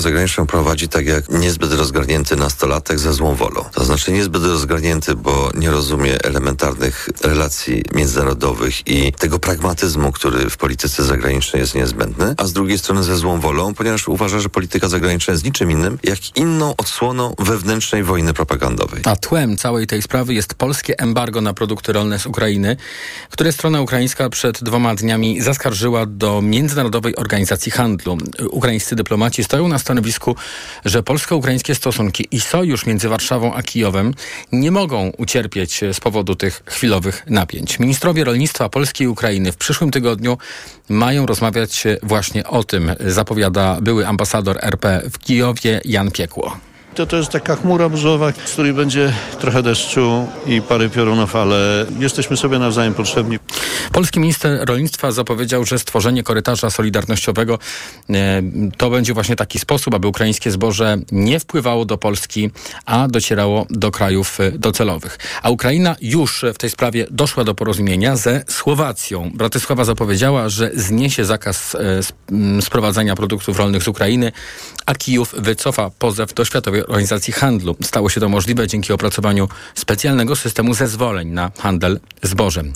zagraniczną prowadzi tak jak niezbyt rozgarnięty nastolatek ze złą wolą. To znaczy niezbyt rozgarnięty, bo nie rozumie elementarnych relacji międzynarodowych i tego pragmatyzmu, który w polityce zagranicznej jest niezbędny, a z drugiej strony ze złą wolą, ponieważ uważa, że polityka zagraniczna jest niczym innym, jak inną odsłoną wewnętrznej wojny propagandowej. A tłem całej tej sprawy jest polskie embargo na produkty rolne z Ukrainy, które strona ukraińska przed dwoma dniami zaskarżyła do Międzynarodowej Organizacji Handlu. Ukraińscy dyplomaci stoją na stanowisku, że polsko-ukraińskie stosunki i sojusz między Warszawą a Kijowem nie mogą ucierpieć z powodu tych chwilowych napięć. Ministrowie rolnictwa Polski i Ukrainy w przyszłym tygodniu mają rozmawiać właśnie o tym, zapowiada były ambasador RP w Kijowie Jan Piekło. To, jest taka chmura burzowa, z której będzie trochę deszczu i parę piorunów, ale jesteśmy sobie nawzajem potrzebni. Polski minister rolnictwa zapowiedział, że stworzenie korytarza solidarnościowego e, to będzie właśnie taki sposób, aby ukraińskie zboże nie wpływało do Polski, a docierało do krajów e, docelowych. A Ukraina już w tej sprawie doszła do porozumienia ze Słowacją. Bratysława zapowiedziała, że zniesie zakaz e, sprowadzania produktów rolnych z Ukrainy, a Kijów wycofa pozew do Światowej Organizacji Handlu. Stało się to możliwe dzięki opracowaniu specjalnego systemu zezwoleń na handel zbożem.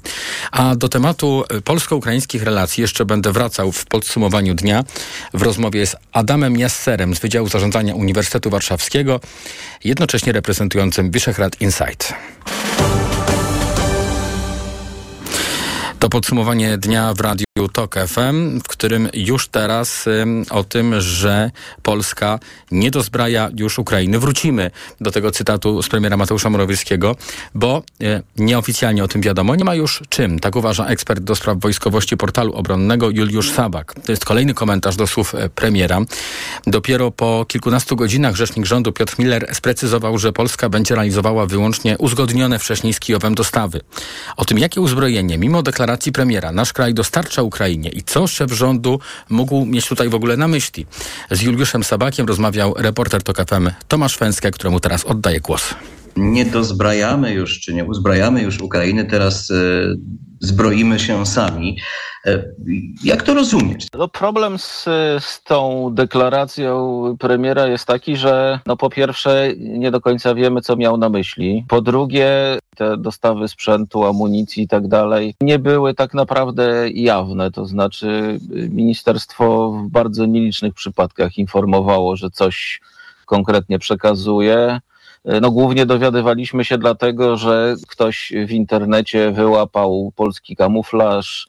A do tematu polsko-ukraińskich relacji jeszcze będę wracał w podsumowaniu dnia w rozmowie z Adamem Jasserem z Wydziału Zarządzania Uniwersytetu Warszawskiego, jednocześnie reprezentującym Wyszehrad Insight. To podsumowanie dnia w Radiu TOK FM, w którym już teraz o tym, że Polska nie dozbraja już Ukrainy. Wrócimy do tego cytatu z premiera Mateusza Morawieckiego, bo y, nieoficjalnie o tym wiadomo. Nie ma już czym. Tak uważa ekspert do spraw wojskowości portalu obronnego Juliusz Sabak. To jest kolejny komentarz do słów y, premiera. Dopiero po kilkunastu godzinach rzecznik rządu Piotr Miller sprecyzował, że Polska będzie realizowała wyłącznie uzgodnione wcześniej z Kijowem dostawy. O tym, jakie uzbrojenie, mimo deklaracji premiera, nasz kraj dostarcza Ukrainie i co szef rządu mógł mieć tutaj w ogóle na myśli. Z Juliuszem Sabakiem rozmawiał reporter TOK FM Tomasz Węskę, któremu teraz oddaję głos. Nie dozbrajamy już, czy nie uzbrajamy już Ukrainy, teraz y, zbroimy się sami. E, jak to rozumieć? No problem z, z tą deklaracją premiera jest taki, że no po pierwsze nie do końca wiemy, co miał na myśli. Po drugie, te dostawy sprzętu, amunicji i tak dalej nie były tak naprawdę jawne. To znaczy ministerstwo w bardzo nielicznych przypadkach informowało, że coś konkretnie przekazuje. No głównie dowiadywaliśmy się dlatego, że ktoś w internecie wyłapał polski kamuflaż,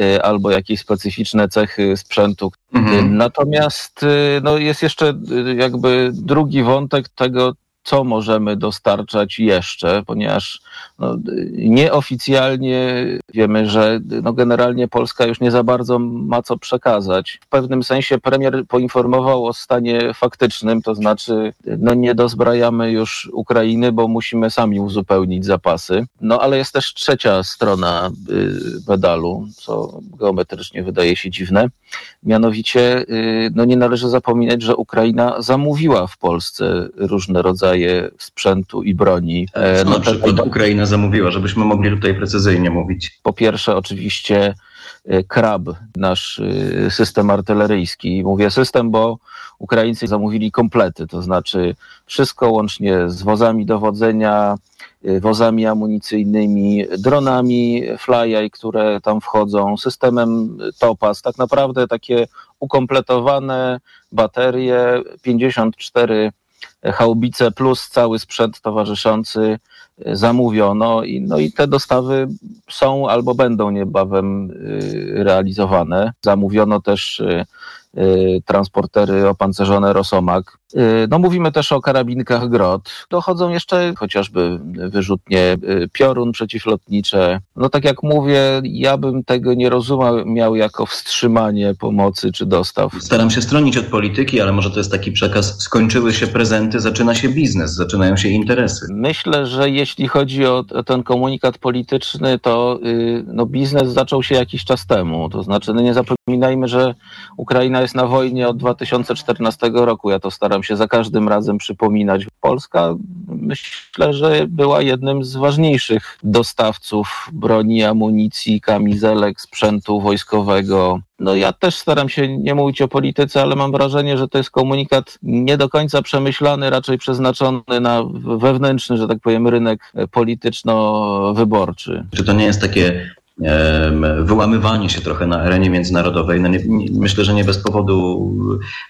y, albo jakieś specyficzne cechy sprzętu. Mhm. Natomiast y, no, jest jeszcze jakby drugi wątek tego, co możemy dostarczać jeszcze, ponieważ no, nieoficjalnie wiemy, że no, generalnie Polska już nie za bardzo ma co przekazać. W pewnym sensie premier poinformował o stanie faktycznym, to znaczy no, nie dozbrajamy już Ukrainy, bo musimy sami uzupełnić zapasy. No ale jest też trzecia strona y, medalu, co geometrycznie wydaje się dziwne. Mianowicie y, no, nie należy zapominać, że Ukraina zamówiła w Polsce różne rodzaje sprzętu i broni. E, no, na przykład Ukraina zamówiła, żebyśmy mogli tutaj precyzyjnie mówić? Po pierwsze, oczywiście e, KRAB, nasz e, system artyleryjski. Mówię system, bo Ukraińcy zamówili komplety, to znaczy wszystko łącznie z wozami dowodzenia, e, wozami amunicyjnymi, dronami Flyeye, które tam wchodzą, systemem Topaz, tak naprawdę takie ukompletowane baterie, 54 haubice plus cały sprzęt towarzyszący zamówiono i, no i te dostawy są albo będą niebawem y, realizowane. Zamówiono też y, y, transportery opancerzone Rosomak. No mówimy też o karabinkach GROT. Dochodzą jeszcze chociażby wyrzutnie piorun przeciwlotnicze. No tak jak mówię, ja bym tego nie rozumiał jako wstrzymanie pomocy czy dostaw. Staram się stronić od polityki, ale może to jest taki przekaz, skończyły się prezenty, zaczyna się biznes, zaczynają się interesy. Myślę, że jeśli chodzi o ten komunikat polityczny, to no, biznes zaczął się jakiś czas temu. To znaczy, no nie zapominajmy, że Ukraina jest na wojnie od 2014 roku. Ja to staram się za każdym razem przypominać. Polska myślę, że była jednym z ważniejszych dostawców broni, amunicji, kamizelek, sprzętu wojskowego. No ja też staram się nie mówić o polityce, ale mam wrażenie, że to jest komunikat nie do końca przemyślany, raczej przeznaczony na wewnętrzny, że tak powiem, rynek polityczno-wyborczy. Czy to nie jest takie wyłamywanie się trochę na arenie międzynarodowej. No nie, myślę, że nie bez powodu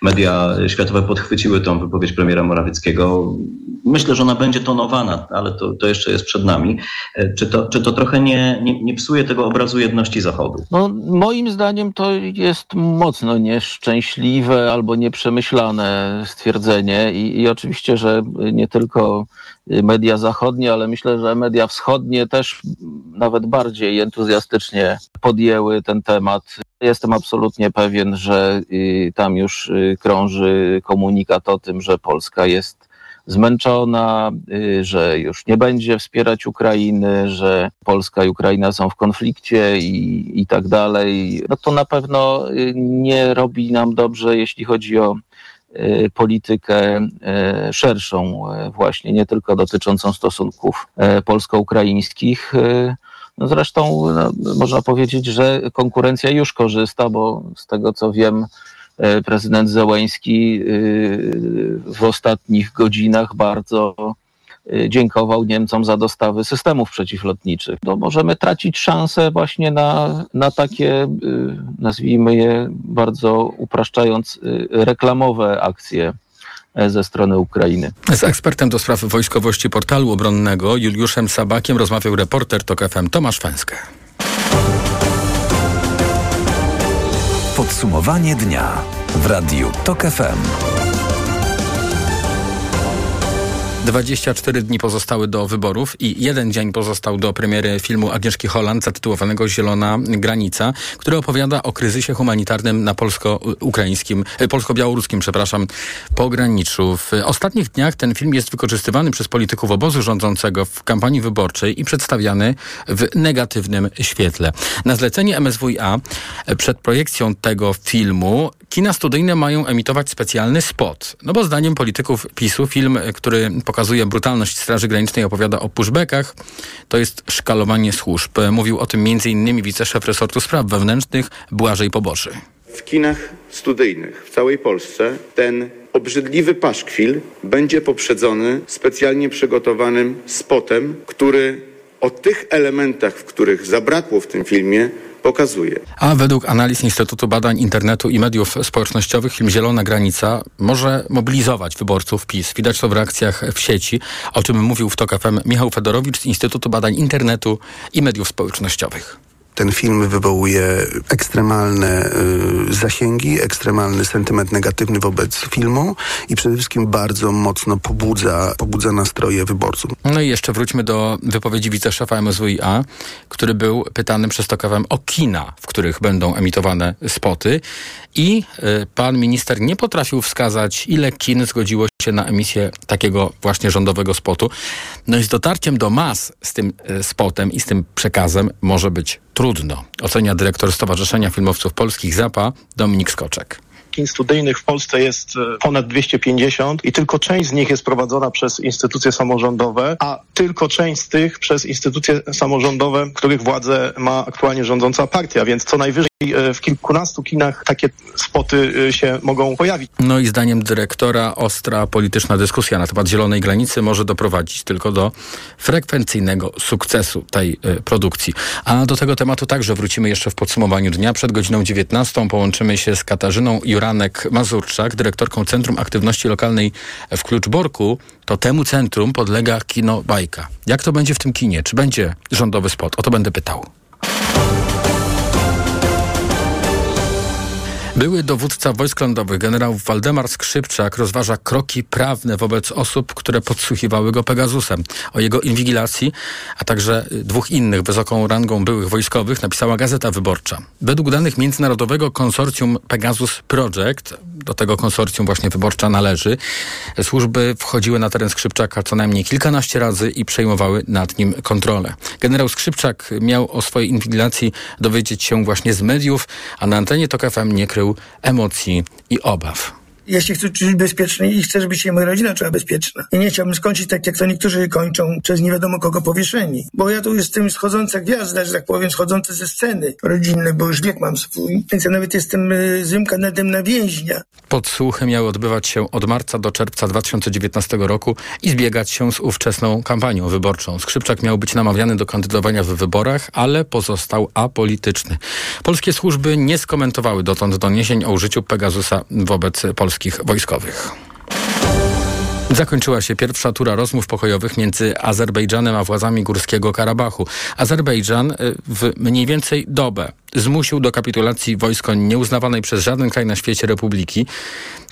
media światowe podchwyciły tą wypowiedź premiera Morawieckiego. Myślę, że ona będzie tonowana, ale to, to jeszcze jest przed nami. E, czy to, czy to trochę nie, nie, nie psuje tego obrazu jedności Zachodu? No, moim zdaniem to jest mocno nieszczęśliwe albo nieprzemyślane stwierdzenie i, i oczywiście, że nie tylko media zachodnie, ale myślę, że media wschodnie też nawet bardziej entuzjastycznie podjęły ten temat. Jestem absolutnie pewien, że y, tam już y, krąży komunikat o tym, że Polska jest zmęczona, y, że już nie będzie wspierać Ukrainy, że Polska i Ukraina są w konflikcie i, i tak dalej. No to na pewno nie robi nam dobrze, jeśli chodzi o Y, politykę y, szerszą, y, właśnie nie tylko dotyczącą stosunków polsko-ukraińskich. No zresztą no, można powiedzieć, że konkurencja już korzysta, bo z tego co wiem, prezydent Zełęński w ostatnich godzinach bardzo Y, dziękował Niemcom za dostawy systemów przeciwlotniczych. No, możemy tracić szansę właśnie na, na takie, y, nazwijmy je bardzo upraszczając, y, reklamowe akcje e, ze strony Ukrainy. Z ekspertem do spraw wojskowości portalu obronnego Juliuszem Sabakiem rozmawiał reporter TOK FM Tomasz Fęskę. Podsumowanie dnia w Radiu TOK FM. 24 dni pozostały do wyborów i jeden dzień pozostał do premiery filmu Agnieszki Holland zatytułowanego Zielona Granica, który opowiada o kryzysie humanitarnym na polsko-ukraińskim, e, polsko-białoruskim, przepraszam, pograniczu. W ostatnich dniach ten film jest wykorzystywany przez polityków obozu rządzącego w kampanii wyborczej i przedstawiany w negatywnym świetle. Na zlecenie MSWiA e, przed projekcją tego filmu kina studyjne mają emitować specjalny spot. No bo zdaniem polityków PiSu film, który pokazuje brutalność Straży Granicznej, opowiada o pushbackach. To jest szkalowanie służb. Mówił o tym m.in. wiceszef resortu spraw wewnętrznych Błażej Poboszy. W kinach studyjnych w całej Polsce ten obrzydliwy paszkwil będzie poprzedzony specjalnie przygotowanym spotem, który o tych elementach, w których zabrakło w tym filmie, pokazuje. A według analiz Instytutu Badań Internetu i Mediów Społecznościowych film Zielona Granica może mobilizować wyborców PiS. Widać to w reakcjach w sieci, o czym mówił w TOK FM Michał Fedorowicz z Instytutu Badań Internetu i Mediów Społecznościowych ten film wywołuje ekstremalne y, zasięgi, ekstremalny sentyment negatywny wobec filmu i przede wszystkim bardzo mocno pobudza, pobudza nastroje wyborców. No i jeszcze wróćmy do wypowiedzi wiceszefa MSWiA, który był pytany przez Tokawem o kina, w których będą emitowane spoty i y, pan minister nie potrafił wskazać, ile kin zgodziło się na emisję takiego właśnie rządowego spotu. No i z dotarciem do mas z tym y, spotem i z tym przekazem może być trudno, ocenia dyrektor Stowarzyszenia Filmowców Polskich ZAPA Dominik Skoczek kin studyjnych w Polsce jest e, ponad 250 i tylko część z nich jest prowadzona przez instytucje samorządowe, a tylko część z tych przez instytucje samorządowe, których władzę ma aktualnie rządząca partia, więc co najwyżej w kilkunastu kinach takie spoty e, się mogą pojawić. No i zdaniem dyrektora ostra polityczna dyskusja na temat Zielonej Granicy może doprowadzić tylko do frekwencyjnego sukcesu tej produkcji. A do tego tematu także wrócimy jeszcze w podsumowaniu dnia. Przed godziną 19 połączymy się z Katarzyną Jura Franek Mazurczak, dyrektorką Centrum Aktywności Lokalnej w Kluczborku, to temu centrum podlega kino Bajka. Jak to będzie w tym kinie? Czy będzie rządowy spot? O to będę pytał. Były dowódca wojsk lądowych, generał Waldemar Skrzypczak, rozważa kroki prawne wobec osób, które podsłuchiwały go Pegasusem. O jego inwigilacji, a także dwóch innych wysoką rangą byłych wojskowych napisała Gazeta Wyborcza. Według danych Międzynarodowego Konsorcjum Pegasus Project, do tego konsorcjum właśnie wyborcza należy. Służby wchodziły na teren Skrzypczaka co najmniej kilkanaście razy i przejmowały nad nim kontrolę. Generał Skrzypczak miał o swojej inwigilacji dowiedzieć się właśnie z mediów, a na antenie TOK FM nie krył emocji i obaw jeśli chcę czuć bezpieczny i chcę, żeby się moja rodzina czuła bezpieczna. I nie chciałbym skończyć tak, jak to niektórzy kończą przez nie wiadomo kogo powieszeni. Bo ja tu jestem schodząca gwiazda, że tak powiem, schodząca ze sceny rodzinnej, bo już wiek mam swój. Więc ja nawet jestem y, złym kandydatem na więźnia. Podsłuchy miały odbywać się od marca do czerwca 2019 roku i zbiegać się z ówczesną kampanią wyborczą. Skrzypczak miał być namawiany do kandydowania w wyborach, ale pozostał apolityczny. Polskie służby nie skomentowały dotąd doniesień o użyciu Pegasusa wobec Polski wojskowych. Zakończyła się pierwsza tura rozmów pokojowych między Azerbejdżanem a władzami Górskiego Karabachu. Azerbejdżan y, w mniej więcej dobę zmusił do kapitulacji wojsko nieuznawanej przez żaden kraj na świecie republiki.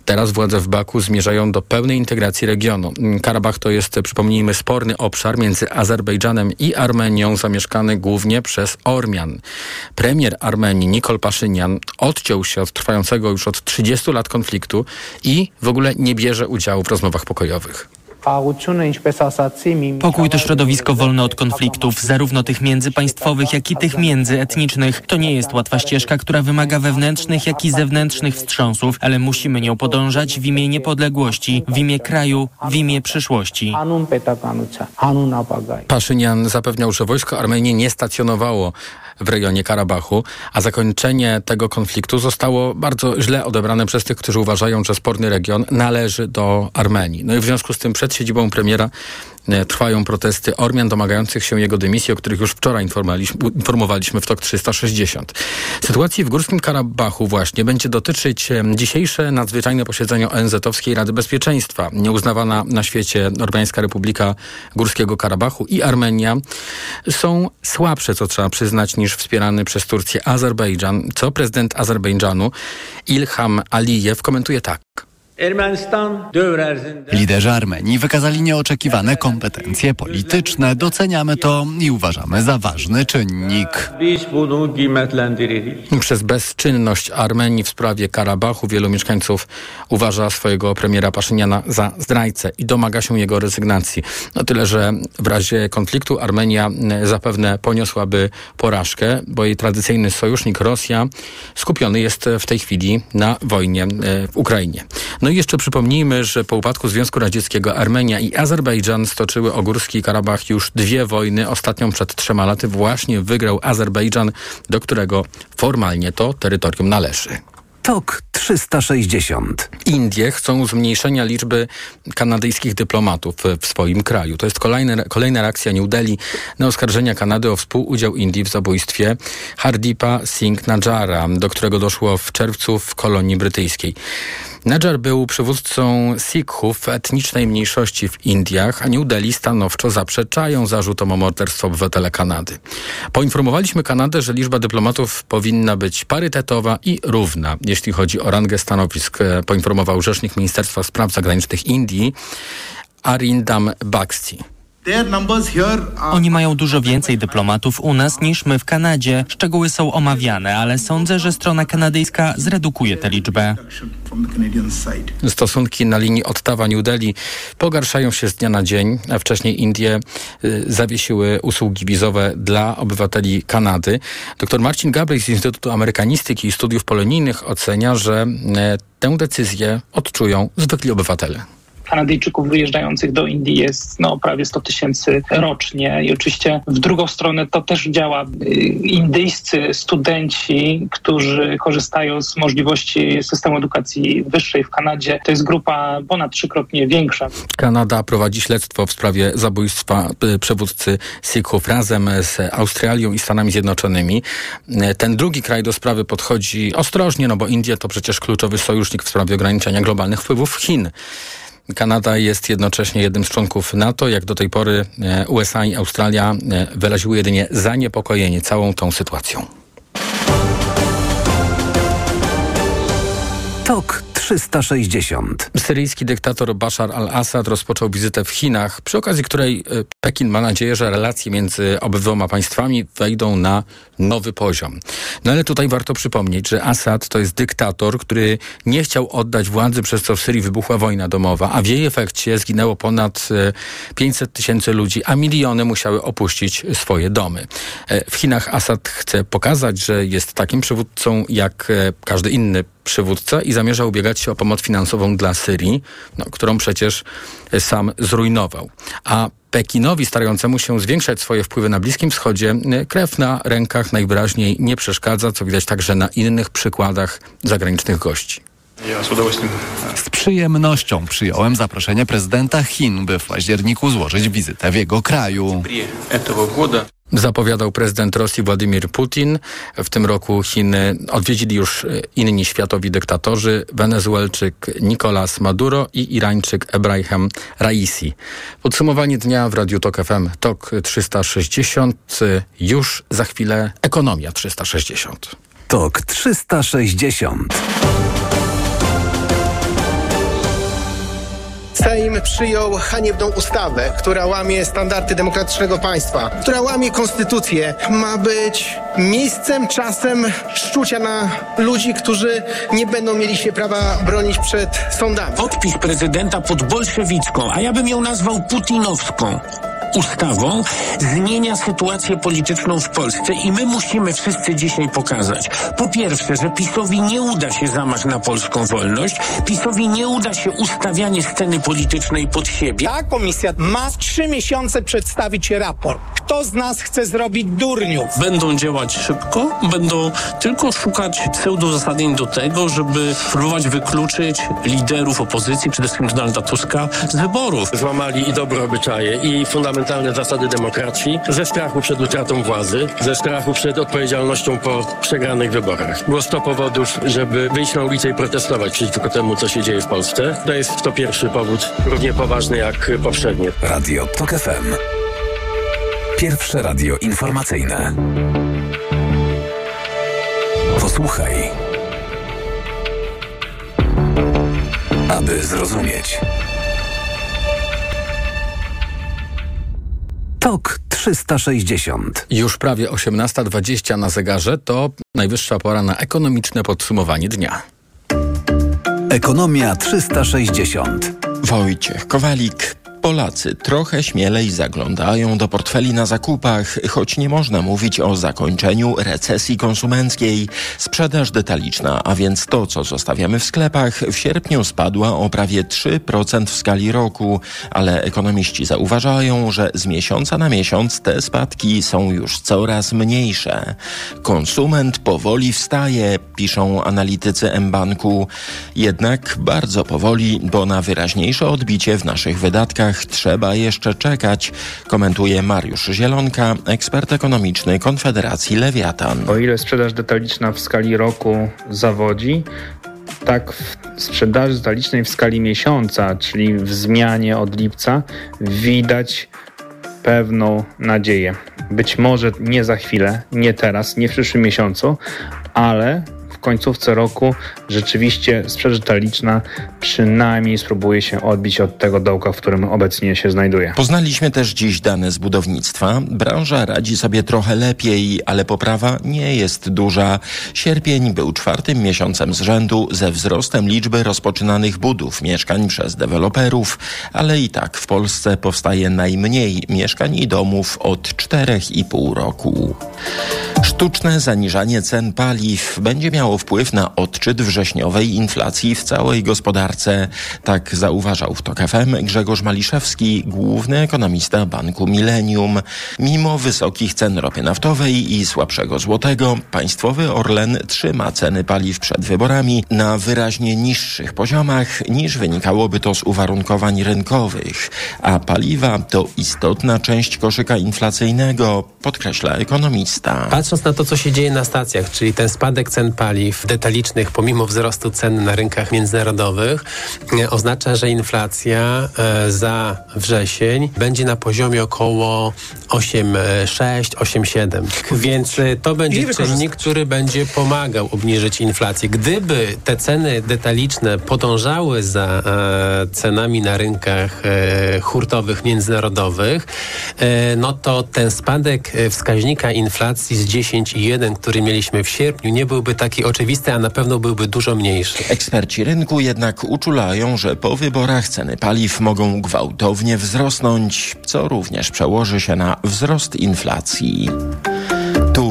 Teraz władze w Baku zmierzają do pełnej integracji regionu. Karabach to jest, przypomnijmy, sporny obszar między Azerbejdżanem i Armenią, zamieszkany głównie przez Ormian. Premier Armenii Nikol Paszynian odciął się od trwającego już od 30 lat konfliktu i w ogóle nie bierze udziału w rozmowach pokojowych. Pokój to środowisko wolne od konfliktów, zarówno tych międzypaństwowych, jak i tych międzyetnicznych. To nie jest łatwa ścieżka, która wymaga wewnętrznych, jak i zewnętrznych wstrząsów, ale musimy nią podążać w imię niepodległości, w imię kraju, w imię przyszłości. Paszynian zapewniał, że wojsko Armenii nie stacjonowało w rejonie Karabachu, a zakończenie tego konfliktu zostało bardzo źle odebrane przez tych, którzy uważają, że sporny region należy do Armenii. No i w związku z tym przed siedzibą premiera trwają protesty Ormian domagających się jego dymisji, o których już wczoraj informowaliśmy w TOK 360. Sytuacji w Górskim Karabachu właśnie będzie dotyczyć e, dzisiejsze nadzwyczajne posiedzenie ONZ-owskiej Rady Bezpieczeństwa. Nieuznawana na świecie Ormiańska Republika Górskiego Karabachu i Armenia są słabsze, co trzeba przyznać, niż wspierany przez Turcję Azerbejdżan, co prezydent Azerbejdżanu Ilham Alijew komentuje tak. Liderzy Armenii wykazali nieoczekiwane kompetencje polityczne. Doceniamy to i uważamy za ważny czynnik. Przez bezczynność Armenii w sprawie Karabachu wielu mieszkańców uważa swojego premiera Paszyniana za zdrajcę i domaga się jego rezygnacji. No tyle, że w razie konfliktu Armenia e, zapewne poniosłaby porażkę, bo jej tradycyjny sojusznik Rosja skupiony jest w tej chwili na wojnie e, w Ukrainie. No i jeszcze przypomnijmy, że po upadku Związku Radzieckiego Armenia i Azerbejdżan stoczyły o Górski Karabach już dwie wojny. Ostatnią przed trzema laty właśnie wygrał Azerbejdżan, do którego formalnie to terytorium należy. TOK 360. Indie chcą zmniejszenia liczby kanadyjskich dyplomatów w swoim kraju. To jest kolejna, kolejna reakcja New Delhi na oskarżenia Kanady o współudział Indii w zabójstwie Hardipa Singh Najara, do którego doszło w czerwcu w kolonii brytyjskiej. Najar był przywódcą Sikhów, etnicznej mniejszości w Indiach, a New Delhi stanowczo zaprzeczają zarzutom o morderstwo obywatele Kanady. Poinformowaliśmy Kanadę, że liczba dyplomatów powinna być parytetowa i równa, jeśli chodzi o rangę stanowisk, e, poinformował rzecznik Ministerstwa Spraw Zagranicznych Indii Arindam Baksti. Oni mają dużo więcej dyplomatów u nas niż my w Kanadzie. Szczegóły są omawiane, ale sądzę, że strona kanadyjska zredukuje tę liczbę. Stosunki na linii Ottawa-New Delhi pogarszają się z dnia na dzień, a wcześniej Indie y, zawiesiły usługi wizowe dla obywateli Kanady. Dr Marcin Gabryk z Instytutu Amerykanistyki i Studiów Polonijnych ocenia, że y, tę decyzję odczują zwykli obywatele. Kanadyjczyków wyjeżdżających do Indii jest no, prawie 100 tysięcy rocznie. I oczywiście w drugą stronę to też działa. Indyjscy studenci, którzy korzystają z możliwości systemu edukacji wyższej w Kanadzie, to jest grupa ponad trzykrotnie większa. Kanada prowadzi śledztwo w sprawie zabójstwa y, przywódcy Sikhów razem z Australią i Stanami Zjednoczonymi. Ten drugi kraj do sprawy podchodzi ostrożnie, no bo Indie to przecież kluczowy sojusznik w sprawie ograniczenia globalnych wpływów Chin. Kanada jest jednocześnie jednym z członków NATO. Jak do tej pory e, USA i Australia e, wyraziły jedynie zaniepokojenie całą tą sytuacją. TOK 360. Syryjski dyktator Bashar al-Assad rozpoczął wizytę w Chinach, przy okazji której e, Pekin ma nadzieję, że relacje między obydwoma państwami wejdą na nowy poziom. No ale tutaj warto przypomnieć, że Assad to jest dyktator, który nie chciał oddać władzy, przez co w Syrii wybuchła wojna domowa, a w jej efekcie zginęło ponad 500 e, tysięcy ludzi, a miliony musiały opuścić swoje domy. E, w Chinach Assad chce pokazać, że jest takim przywódcą jak każdy inny przywódca i zamierza ubiegać się o pomoc finansową dla Syrii, no, którą przecież sam zrujnował. A Pekinowi starającemu się zwiększać swoje wpływy na Bliskim Wschodzie krew na rękach najwyraźniej nie przeszkadza, co widać także na innych przykładach zagranicznych gości. Z przyjemnością przyjąłem zaproszenie prezydenta Chin, by w październiku złożyć wizytę w jego kraju. Zapowiadał prezydent Rosji Władimir Putin. W tym roku Chiny odwiedzili już inni światowi dyktatorzy, Wenezuelczyk Nicolas Maduro i Irańczyk Ebrahim Raisi. Podsumowanie dnia w Radiu Tok FM TOK 360. Już za chwilę Ekonomia 360. TOK 360. Sejm przyjął haniebną ustawę, która łamie standardy demokratycznego państwa, która łamie konstytucję. Ma być miejscem, czasem szczucia na ludzi, którzy nie będą mieli się prawa bronić przed sądami. Podpis prezydenta pod bolszewicką, a ja bym ją nazwał putinowską ustawą zmienia sytuację polityczną w Polsce i my musimy wszyscy dzisiaj pokazać, po pierwsze, że PiSowi nie uda się zamach na polską wolność, PiSowi nie uda się ustawianie sceny politycznej pod siebie. Ta komisja ma trzy miesiące przedstawić raport. Kto z nas chce zrobić durniów? Będą działać szybko, będą tylko szukać pseudozasadnień do tego, żeby próbować wykluczyć liderów opozycji, przede wszystkim Donalda Tuska, z wyborów. Złamali i dobre obyczaje, i fundamentalne zasady demokracji, ze strachu przed utratą władzy, ze strachu przed odpowiedzialnością po przegranych wyborach. Było 100 powodów, żeby wyjść na ulicę i protestować przeciwko temu, co się dzieje w Polsce. To jest to pierwszy powód, równie poważny jak poprzednie. Radio TOK FM. Pierwsze radio informacyjne. Posłuchaj. Aby zrozumieć. TOK 360. Już prawie 18.20 na zegarze to najwyższa pora na ekonomiczne podsumowanie dnia. Ekonomia 360. Wojciech Kowalik. Polacy trochę śmielej zaglądają do portfeli na zakupach, choć nie można mówić o zakończeniu recesji konsumenckiej. Sprzedaż detaliczna, a więc to, co zostawiamy w sklepach, w sierpniu spadła o prawie 3% w skali roku, ale ekonomiści zauważają, że z miesiąca na miesiąc te spadki są już coraz mniejsze. Konsument powoli wstaje, piszą analitycy mBanku. Jednak bardzo powoli, bo na wyraźniejsze odbicie w naszych wydatkach trzeba jeszcze czekać, komentuje Mariusz Zielonka, ekspert ekonomiczny Konfederacji Lewiatan. O ile sprzedaż detaliczna w skali roku zawodzi, tak w sprzedaży detalicznej w skali miesiąca, czyli w zmianie od lipca, widać pewną nadzieję. Być może nie za chwilę, nie teraz, nie w przyszłym miesiącu, ale końcówce roku rzeczywiście sprzedaż detaliczna przynajmniej spróbuje się odbić od tego dołka, w którym obecnie się znajduje. Poznaliśmy też dziś dane z budownictwa. Branża radzi sobie trochę lepiej, ale poprawa nie jest duża. Sierpień był czwartym miesiącem z rzędu ze wzrostem liczby rozpoczynanych budów mieszkań przez deweloperów, ale i tak w Polsce powstaje najmniej mieszkań i domów od 4,5 roku. Sztuczne zaniżanie cen paliw będzie miało wpływ na odczyt wrześniowej inflacji w całej gospodarce. Tak zauważał w TOK FM Grzegorz Maliszewski, główny ekonomista Banku Millennium. Mimo wysokich cen ropy naftowej i słabszego złotego, państwowy Orlen trzyma ceny paliw przed wyborami na wyraźnie niższych poziomach niż wynikałoby to z uwarunkowań rynkowych, a paliwa to istotna część koszyka inflacyjnego, podkreśla ekonomista. Patrząc na to, co się dzieje na stacjach, czyli ten spadek cen paliw detalicznych pomimo wzrostu cen na rynkach międzynarodowych, e, oznacza, że inflacja e, za wrzesień będzie na poziomie około 8,6, 8,7. Więc e, to będzie czynnik, który będzie pomagał obniżyć inflację. Gdyby te ceny detaliczne podążały za cenami na rynkach hurtowych międzynarodowych, no to ten spadek wskaźnika inflacji z 10,1, który mieliśmy w sierpniu, nie byłby taki oczywisty, a na pewno byłby dużo mniejszy. Eksperci rynku jednak uczulają, że po wyborach ceny paliw mogą gwałtownie wzrosnąć, co również przełoży się na wzrost inflacji.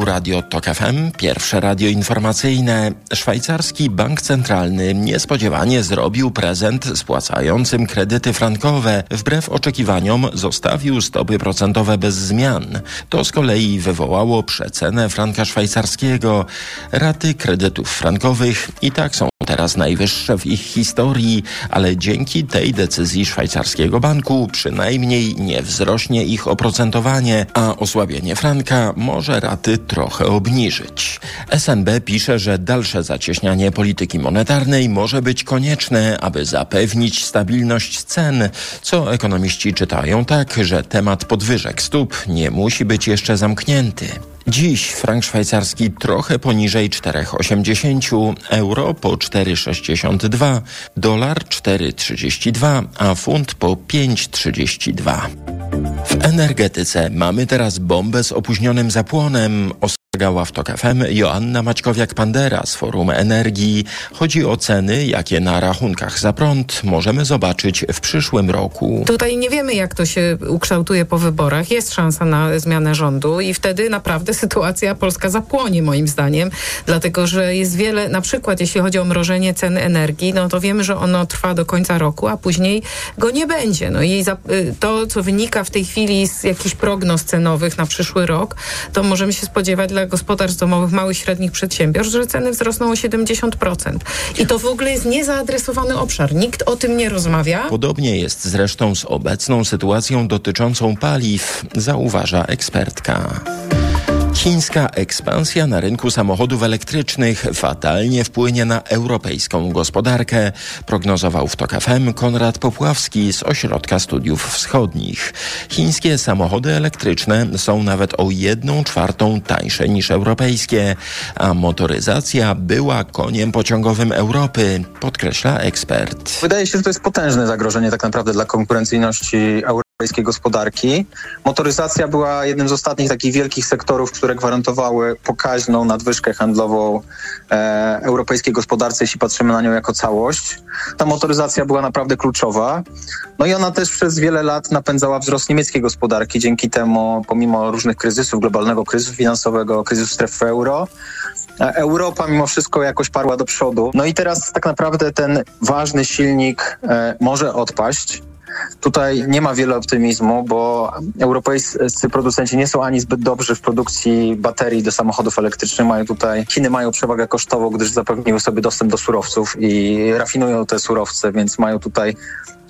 Radio TOK FM, pierwsze radio informacyjne. Szwajcarski Bank Centralny niespodziewanie zrobił prezent spłacającym kredyty frankowe. Wbrew oczekiwaniom zostawił stopy procentowe bez zmian. To z kolei wywołało przecenę franka szwajcarskiego. Raty kredytów frankowych i tak są teraz najwyższe w ich historii, ale dzięki tej decyzji szwajcarskiego banku przynajmniej nie wzrośnie ich oprocentowanie, a osłabienie franka może raty trochę obniżyć. SNB pisze, że dalsze zacieśnianie polityki monetarnej może być konieczne, aby zapewnić stabilność cen, co ekonomiści czytają tak, że temat podwyżek stóp nie musi być jeszcze zamknięty. Dziś frank szwajcarski trochę poniżej 4,80, euro po 4,62, dolar 4,32, a funt po 5,32. W energetyce mamy teraz bombę z opóźnionym zapłonem. Ostrzegała w TOK FM Joanna Maćkowiak-Pandera z Forum Energii. Chodzi o ceny, jakie na rachunkach za prąd możemy zobaczyć w przyszłym roku. Tutaj nie wiemy, jak to się ukształtuje po wyborach. Jest szansa na zmianę rządu i wtedy naprawdę sytuacja polska zapłonie, moim zdaniem, dlatego że jest wiele, na przykład jeśli chodzi o mrożenie cen energii, no to wiemy, że ono trwa do końca roku, a później go nie będzie. No i to, co wynika w tej chwili z jakichś prognoz cenowych na przyszły rok, to możemy się spodziewać dla gospodarstw domowych, małych, średnich przedsiębiorstw, że ceny wzrosną o 70%. I to w ogóle jest niezaadresowany obszar. Nikt o tym nie rozmawia. Podobnie jest zresztą z obecną sytuacją dotyczącą paliw, zauważa ekspertka. Chińska ekspansja na rynku samochodów elektrycznych fatalnie wpłynie na europejską gospodarkę, prognozował w TOK FM Konrad Popławski z Ośrodka Studiów Wschodnich. Chińskie samochody elektryczne są nawet o jedną czwartą tańsze niż europejskie, a motoryzacja była koniem pociągowym Europy, podkreśla ekspert. Wydaje się, że to jest potężne zagrożenie tak naprawdę dla konkurencyjności europejskiej gospodarki. Motoryzacja była jednym z ostatnich takich wielkich sektorów, które gwarantowały pokaźną nadwyżkę handlową e, europejskiej gospodarce, jeśli patrzymy na nią jako całość. Ta motoryzacja była naprawdę kluczowa. No i ona też przez wiele lat napędzała wzrost niemieckiej gospodarki. Dzięki temu, pomimo różnych kryzysów, globalnego kryzysu finansowego, kryzysu strefy euro, Europa mimo wszystko jakoś parła do przodu. No i teraz tak naprawdę ten ważny silnik e, może odpaść. Tutaj nie ma wiele optymizmu, bo europejscy producenci nie są ani zbyt dobrzy w produkcji baterii do samochodów elektrycznych. Mają tutaj, Chiny mają przewagę kosztową, gdyż zapewniły sobie dostęp do surowców i rafinują te surowce, więc mają tutaj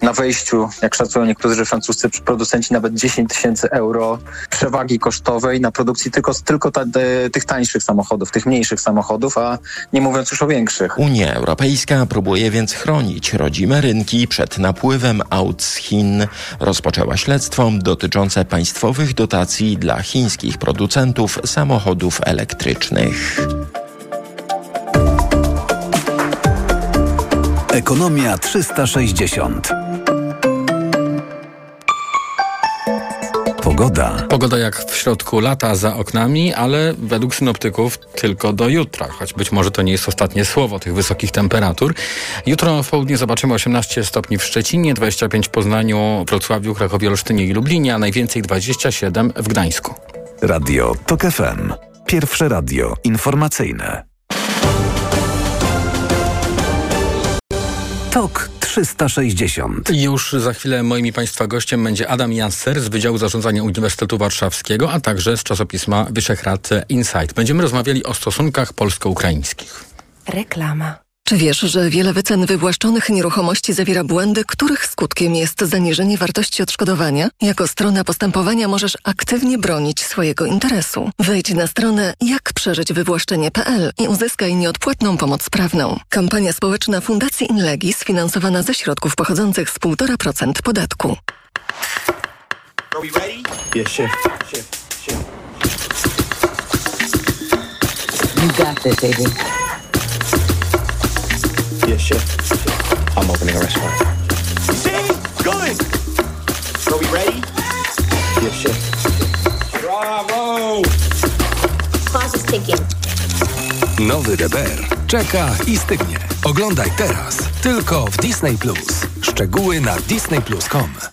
na wejściu, jak szacują niektórzy francuscy producenci, nawet 10 tysięcy euro przewagi kosztowej na produkcji tylko, tylko ta, de, tych tańszych samochodów, tych mniejszych samochodów, a nie mówiąc już o większych. Unia Europejska próbuje więc chronić rodzime rynki przed napływem aut Chin. Rozpoczęła śledztwo dotyczące państwowych dotacji dla chińskich producentów samochodów elektrycznych. Ekonomia 360. Pogoda. Pogoda jak w środku lata za oknami, ale według synoptyków tylko do jutra, choć być może to nie jest ostatnie słowo tych wysokich temperatur. Jutro w południe zobaczymy 18 stopni w Szczecinie, 25 w Poznaniu, Wrocławiu, Krakowie, Olsztynie i Lublinie, a najwięcej 27 w Gdańsku. Radio TOK FM. Pierwsze radio informacyjne. TOK 360. Już za chwilę moim i Państwa gościem będzie Adam Janser z Wydziału Zarządzania Uniwersytetu Warszawskiego, a także z czasopisma Wyszehrad Insight. Będziemy rozmawiali o stosunkach polsko-ukraińskich. Reklama. Czy wiesz, że wiele wycen wywłaszczonych nieruchomości zawiera błędy, których skutkiem jest zaniżenie wartości odszkodowania? Jako strona postępowania możesz aktywnie bronić swojego interesu. Wejdź na stronę jakprzeżyćwywłaszczenie.pl i uzyskaj nieodpłatną pomoc prawną. Kampania społeczna Fundacji Inlegi sfinansowana ze środków pochodzących z 1,5% podatku. Are we ready? Yeah, shift, shift, shift. You got this, baby. Yeah, shift, shift. I'm opening a restaurant. See? Good. Are we ready? Yeah, shift. Bravo! Clock is ticking. Nowy DBR czeka i stygnie. Oglądaj teraz tylko w Disney Plus. Szczegóły na disneyplus.com.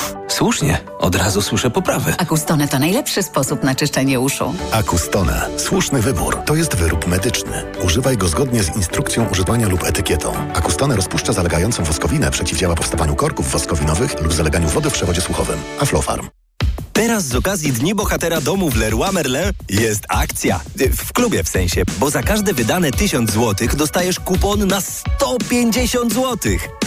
Słusznie, od razu słyszę poprawę. Akustone to najlepszy sposób na czyszczenie uszu. Akustone. Słuszny wybór. To jest wyrób medyczny. Używaj go zgodnie z instrukcją używania lub etykietą. Akustone rozpuszcza zalegającą woskowinę, przeciwdziała powstawaniu korków woskowinowych lub zaleganiu wody w przewodzie słuchowym. Aflofarm. Teraz z okazji Dni Bohatera Domu w Leroy Merlin jest akcja. W klubie w sensie, bo za każde wydane 1000 zł dostajesz kupon na 150 zł.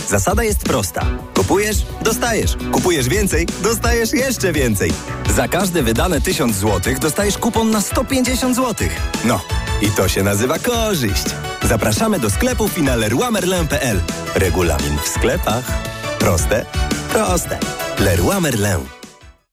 Zasada jest prosta. Kupujesz, dostajesz. Kupujesz więcej, dostajesz jeszcze więcej. Za każde wydane 1000 zł dostajesz kupon na 150 zł. No, i to się nazywa korzyść. Zapraszamy do sklepów i na. Regulamin w sklepach. Proste? Proste. Leroy Merlin.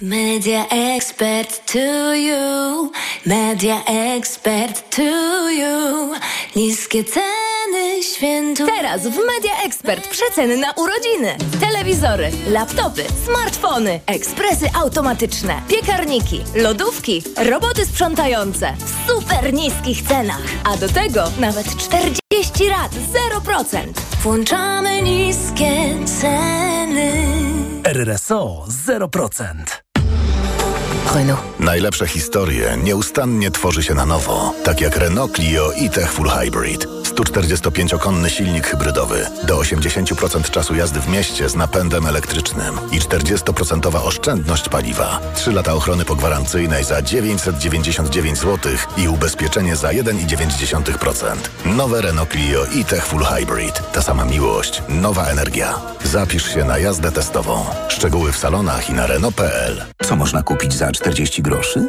Media expert to you, media expert to you. Niskie ceny świętu. Teraz w Media Expert przeceny na urodziny. Telewizory, laptopy, smartfony, ekspresy automatyczne, piekarniki, lodówki, roboty sprzątające w super niskich cenach. A do tego nawet 40 rat 0%. Włączamy niskie ceny. RRSO 0%. Renault. Najlepsze historie nieustannie tworzy się na nowo. Tak jak Renault Clio i Tech Full Hybrid. 145-konny silnik hybrydowy. Do 80% czasu jazdy w mieście z napędem elektrycznym. I 40% oszczędność paliwa. 3 lata ochrony pogwarancyjnej za 999 zł i ubezpieczenie za 1,9%. Nowe Renault Clio i Tech Full Hybrid. Ta sama miłość. Nowa energia. Zapisz się na jazdę testową. Szczegóły w salonach i na Renault.pl. Co można kupić za 40 groszy?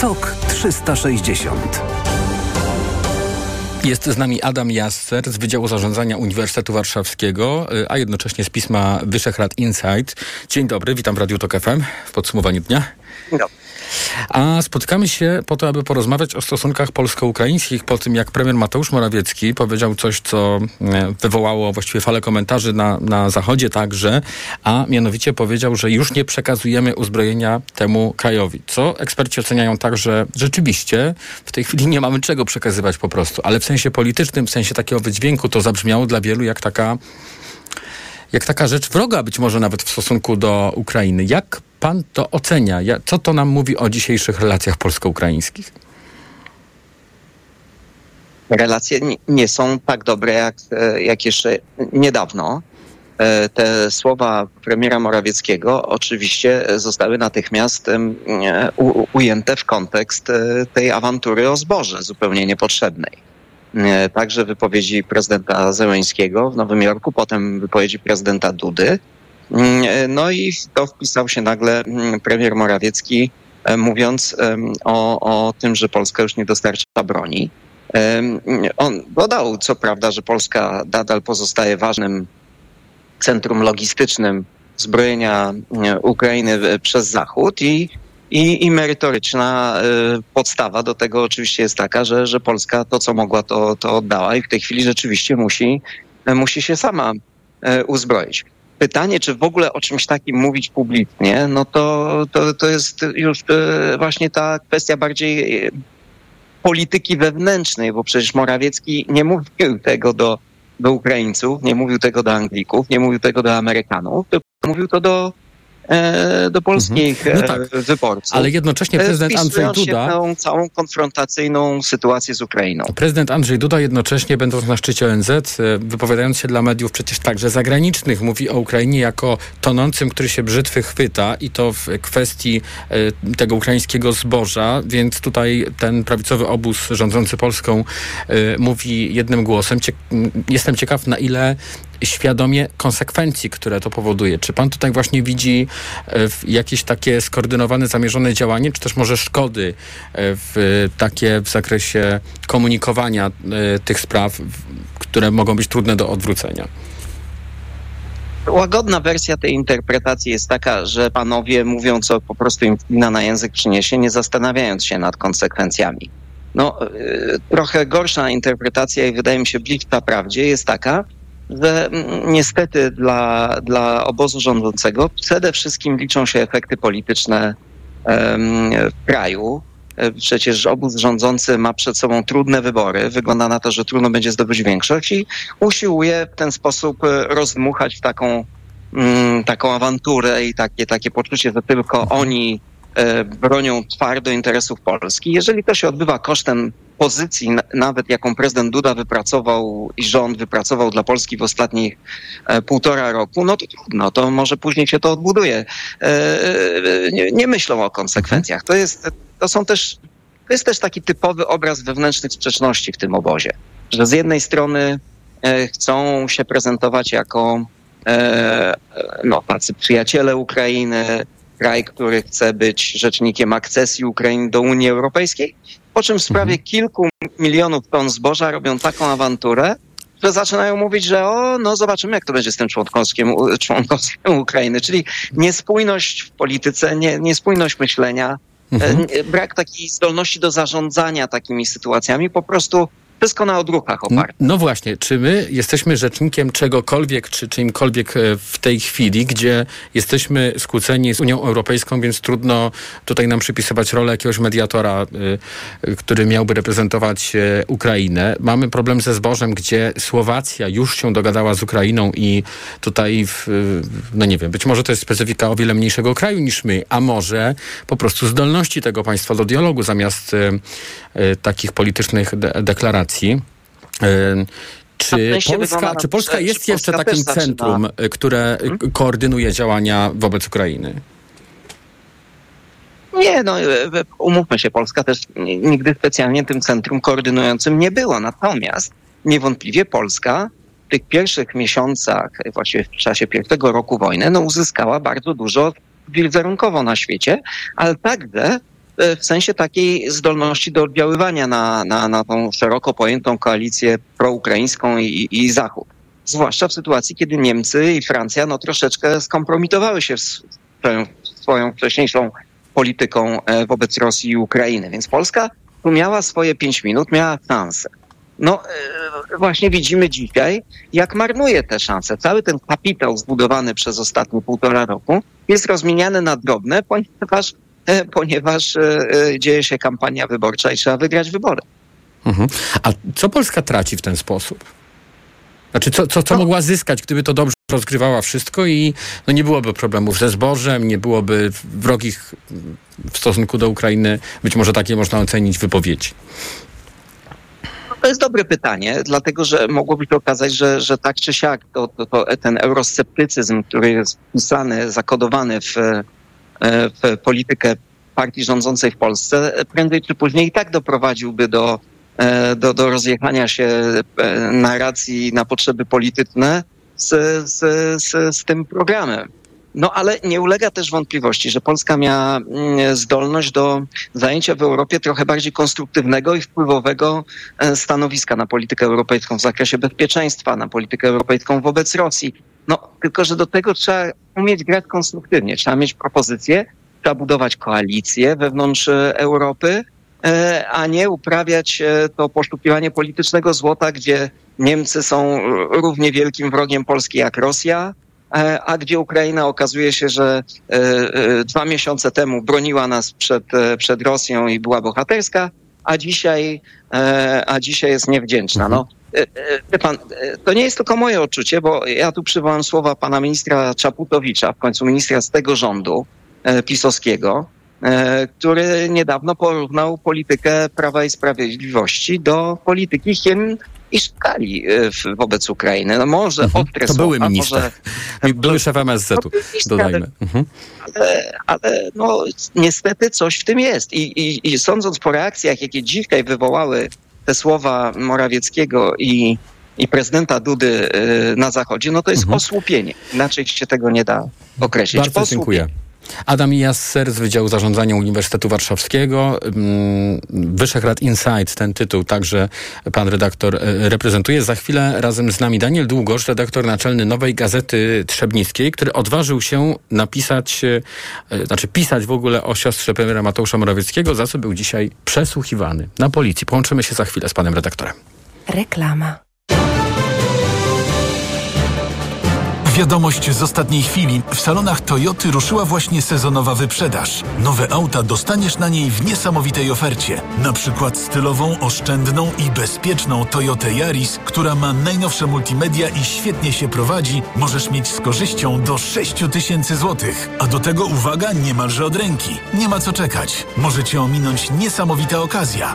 TOK 360. Jest z nami Adam Jasser z Wydziału Zarządzania Uniwersytetu Warszawskiego, a jednocześnie z pisma Wyszehrad Insight. Dzień dobry, witam w Radiu Tok FM w podsumowaniu dnia. Dobry. A spotykamy się po to, aby porozmawiać o stosunkach polsko-ukraińskich po tym, jak premier Mateusz Morawiecki powiedział coś, co e, wywołało właściwie falę komentarzy na, na Zachodzie także, a mianowicie powiedział, że już nie przekazujemy uzbrojenia temu krajowi. Co eksperci oceniają tak, że rzeczywiście w tej chwili nie mamy czego przekazywać po prostu, ale w sensie politycznym, w sensie takiego wydźwięku to zabrzmiało dla wielu jak taka jak taka rzecz wroga być może nawet w stosunku do Ukrainy. Jak pan to ocenia? Co to nam mówi o dzisiejszych relacjach polsko-ukraińskich? Relacje nie są tak dobre jak, jak jeszcze niedawno. Te słowa premiera Morawieckiego oczywiście zostały natychmiast ujęte w kontekst tej awantury o zboże zupełnie niepotrzebnej także wypowiedzi prezydenta Zełęńskiego w Nowym Jorku, potem wypowiedzi prezydenta Dudy. No i to wpisał się nagle premier Morawiecki, mówiąc o, o tym, że Polska już nie dostarcza broni. On dodał, co prawda, że Polska nadal pozostaje ważnym centrum logistycznym zbrojenia e, Ukrainy e, przez Zachód i, i, i merytoryczna e, podstawa do tego oczywiście jest taka, że, że Polska to, co mogła, to, to oddała i w tej chwili rzeczywiście musi, e, musi się sama e, uzbroić. Pytanie, czy w ogóle o czymś takim mówić publicznie, no to, to, to jest już właśnie ta kwestia bardziej polityki wewnętrznej, bo przecież Morawiecki nie mówił tego do, do Ukraińców, nie mówił tego do Anglików, nie mówił tego do Amerykanów, tylko mówił to do, do polskich No e, tak. wyborców. Ale jednocześnie e, prezydent Andrzej się Duda- w tą całą konfrontacyjną sytuację z Ukrainą. Prezydent Andrzej Duda jednocześnie, będąc na szczycie ONZ, e, wypowiadając się dla mediów przecież także zagranicznych, mówi o Ukrainie jako tonącym, który się brzytwy chwyta i to w kwestii e, tego ukraińskiego zboża, więc tutaj ten prawicowy obóz rządzący Polską e, mówi jednym głosem. Cie jestem ciekaw, na ile świadomie konsekwencji, które to powoduje. Czy pan tutaj właśnie widzi e, jakieś takie skoordynowane, zamierzone działanie, czy też może szkody e, w takie w zakresie komunikowania e, tych spraw, które mogą być trudne do odwrócenia? Łagodna wersja tej interpretacji jest taka, że panowie mówią, co po prostu im wina na język przyniesie, nie zastanawiając się nad konsekwencjami. No, trochę gorsza interpretacja i wydaje mi się bliższa prawdzie jest taka, że mm, niestety dla, dla obozu rządzącego przede wszystkim liczą się efekty polityczne w kraju. E, Przecież obóz rządzący ma przed sobą trudne wybory. Wygląda na to, że trudno będzie zdobyć większość i usiłuje w ten sposób e, rozdmuchać taką, mm, taką awanturę i takie, takie poczucie, że tylko oni bronią twardo interesów Polski. Jeżeli to się odbywa kosztem pozycji, nawet jaką prezydent Duda wypracował i rząd wypracował dla Polski w ostatnich e, półtora roku, no to trudno, to może później się to odbuduje. E, e, nie, nie myślą o konsekwencjach. To jest, to są też, to jest też taki typowy obraz wewnętrznych sprzeczności w tym obozie, że z jednej strony e, chcą się prezentować jako e, no, tacy przyjaciele Ukrainy, kraj, który chce być rzecznikiem akcesji Ukrainy do Unii Europejskiej, po czym w sprawie kilku milionów ton zboża robią taką awanturę, że zaczynają mówić, że o, no zobaczymy, jak to będzie z tym członkowskim, członkowstwem Ukrainy. Czyli niespójność w polityce, nie, niespójność myślenia, Mhm. e, brak takiej zdolności do zarządzania takimi sytuacjami, po prostu wszystko na odruchach oparte. No właśnie, czy my jesteśmy rzecznikiem czegokolwiek, czy czyimkolwiek e, w tej chwili, gdzie jesteśmy skłóceni z Unią Europejską, więc trudno tutaj nam przypisywać rolę jakiegoś mediatora, y, który miałby reprezentować e, Ukrainę. Mamy problem ze zbożem, gdzie Słowacja już się dogadała z Ukrainą i tutaj, w, no nie wiem, być może to jest specyfika o wiele mniejszego kraju niż my, a może po prostu zdolności tego państwa do dialogu zamiast takich politycznych de- deklaracji. Y, Czy Polska, czy Polska jest jeszcze takim centrum, y, które y, koordynuje działania wobec Ukrainy? Nie, no e, umówmy się, Polska też nigdy specjalnie tym centrum koordynującym nie była. Natomiast niewątpliwie Polska w tych pierwszych miesiącach, właściwie w czasie pierwszego roku wojny, no uzyskała bardzo dużo wizerunkowo na świecie, ale także w sensie takiej zdolności do oddziaływania na, na, na tą szeroko pojętą koalicję proukraińską i, i Zachód. Zwłaszcza w sytuacji, kiedy Niemcy i Francja no, troszeczkę skompromitowały się z swoją, swoją wcześniejszą polityką e, wobec Rosji i Ukrainy. Więc Polska tu miała swoje pięć minut, miała szansę. No e, właśnie widzimy dzisiaj, jak marnuje te szanse. Cały ten kapitał zbudowany przez ostatnie półtora roku jest rozmieniany na drobne, ponieważ, e, ponieważ e, e, dzieje się kampania wyborcza i trzeba wygrać wybory. Mhm. A co Polska traci w ten sposób? Znaczy, co, co, co No. mogła zyskać, gdyby to dobrze rozgrywała wszystko i no, nie byłoby problemów ze zbożem, nie byłoby wrogich w stosunku do Ukrainy, być może takie można ocenić wypowiedzi. To jest dobre pytanie, dlatego że mogłoby się okazać, że, że tak czy siak to, to, to ten eurosceptycyzm, który jest wpisany, zakodowany w, w politykę partii rządzącej w Polsce, prędzej czy później i tak doprowadziłby do, e, do, do rozjechania się e, narracji na potrzeby polityczne z, z, z, z tym programem. No ale nie ulega też wątpliwości, że Polska miała mm, zdolność do zajęcia w Europie trochę bardziej konstruktywnego i wpływowego e, stanowiska na politykę europejską w zakresie bezpieczeństwa, na politykę europejską wobec Rosji. No, tylko że do tego trzeba umieć grać konstruktywnie. Trzeba mieć propozycje, trzeba budować koalicje wewnątrz e, Europy, e, a nie uprawiać e, to poszukiwanie politycznego złota, gdzie Niemcy są równie wielkim wrogiem Polski jak Rosja, a gdzie Ukraina okazuje się, że dwa miesiące temu broniła nas przed, przed Rosją i była bohaterska, a dzisiaj, a dzisiaj jest niewdzięczna. No, wie pan, to nie jest tylko moje odczucie, bo ja tu przywołam słowa pana ministra Czaputowicza, w końcu ministra z tego rządu e, pisowskiego, e, który niedawno porównał politykę Prawa i Sprawiedliwości do polityki Chin i szkali e, wobec Ukrainy. No może Mhm. ostre To były słowa, minister. może- Były szef MSZ-u, dodajmy. Mhm. ale, ale no, niestety coś w tym jest. I, i, I sądząc po reakcjach, jakie dzisiaj wywołały te słowa Morawieckiego i, i prezydenta Dudy y, na Zachodzie, no to jest osłupienie. Inaczej się tego nie da określić. Bardzo dziękuję. Adam Jasser z Wydziału Zarządzania Uniwersytetu Warszawskiego. Mm, Wyszehrad Insight, ten tytuł także pan redaktor e, reprezentuje. Za chwilę razem z nami Daniel Długosz, redaktor naczelny Nowej Gazety Trzebnickiej, który odważył się napisać, e, znaczy pisać w ogóle o siostrze premiera Mateusza Morawieckiego, za co był dzisiaj przesłuchiwany na policji. Połączymy się za chwilę z panem redaktorem. Reklama. Wiadomość z ostatniej chwili. W salonach Toyoty ruszyła właśnie sezonowa wyprzedaż. Nowe auta dostaniesz na niej w niesamowitej ofercie. Na przykład stylową, oszczędną i bezpieczną Toyotę Yaris, która ma najnowsze multimedia i świetnie się prowadzi, możesz mieć z korzyścią do 6 tysięcy złotych. A do tego uwaga niemalże od ręki. Nie ma co czekać. Może cię ominąć niesamowita okazja.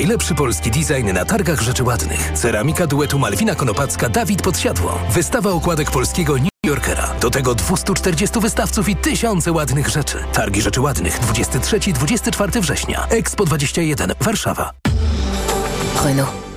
Najlepszy polski design na targach rzeczy ładnych. Ceramika duetu Malwina Konopacka Dawid Podsiadło. Wystawa okładek polskiego New Yorkera. Do tego 240 wystawców i tysiące ładnych rzeczy. Targi rzeczy ładnych 23-24 września. Expo 21 Warszawa. Renault.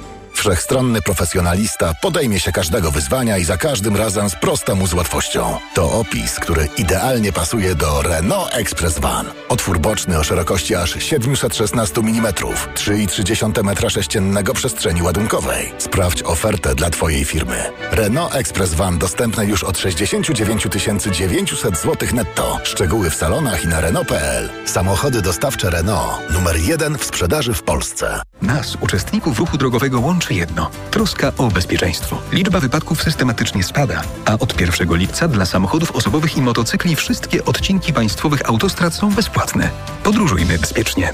Wszechstronny profesjonalista podejmie się każdego wyzwania i za każdym razem sprosta mu z łatwością. To opis, który idealnie pasuje do Renault Express Van. Otwór boczny o szerokości aż 716 mm, 3,3 m3 przestrzeni ładunkowej. Sprawdź ofertę dla Twojej firmy. Renault Express Van dostępne już od 69 900 zł netto. Szczegóły w salonach i na Renault.pl. Samochody dostawcze Renault. Numer jeden w sprzedaży w Polsce. Nas, uczestników ruchu drogowego, łączy jedno troska o bezpieczeństwo. Liczba wypadków systematycznie spada, a od 1 lipca dla samochodów osobowych i motocykli wszystkie odcinki państwowych autostrad są bezpłatne. Podróżujmy bezpiecznie.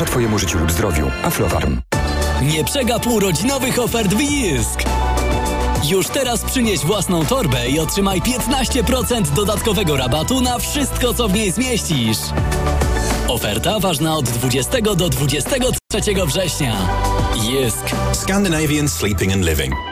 Twojemu życiu lub zdrowiu. Aflofarm. Nie przegap urodzinowych ofert w Jysk! Już teraz przynieś własną torbę i otrzymaj 15% dodatkowego rabatu na wszystko, co w niej zmieścisz. Oferta ważna od 20 do 23 września. Jysk. Scandinavian Sleeping and Living.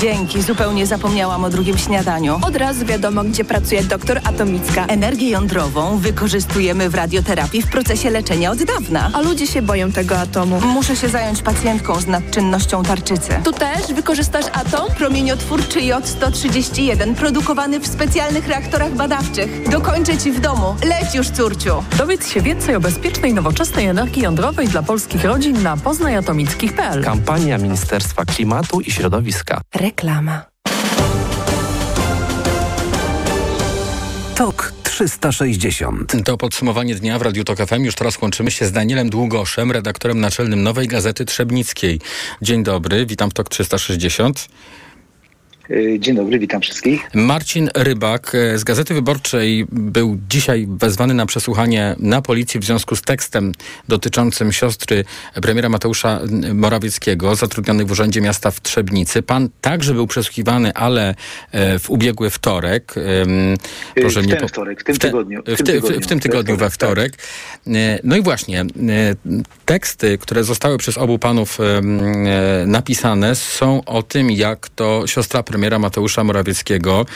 Dzięki, zupełnie zapomniałam o drugim śniadaniu. Od razu wiadomo, gdzie pracuje doktor Atomicka. Energię jądrową wykorzystujemy w radioterapii w procesie leczenia od dawna. A ludzie się boją tego atomu. Muszę się zająć pacjentką z nadczynnością tarczycy. Tu też wykorzystasz atom? Promieniotwórczy J-131, produkowany w specjalnych reaktorach badawczych. Dokończę ci w domu. Leć już, córciu. Dowiedz się więcej o bezpiecznej, nowoczesnej energii jądrowej dla polskich rodzin na poznajatomickich.pl. Kampania Ministerstwa Klimatu i Środowiska. Reklama. TOK 360. To podsumowanie dnia w Radiu Tok FM. Już teraz łączymy się z Danielem Długoszem, redaktorem naczelnym Nowej Gazety Trzebnickiej. Dzień dobry, witam w TOK 360. Dzień dobry, witam wszystkich. Marcin Rybak z Gazety Wyborczej był dzisiaj wezwany na przesłuchanie na policji w związku z tekstem dotyczącym siostry premiera Mateusza Morawieckiego, zatrudnionej w Urzędzie Miasta w Trzebnicy. Pan także był przesłuchiwany, ale w ubiegły wtorek. Proszę w ten po... wtorek, w tym tygodniu. W, w, tygodniu, w tym tygodniu we wtorek. Tak. No i właśnie, teksty, które zostały przez obu panów napisane są o tym, jak to siostra premiera premiera Mateusza Morawieckiego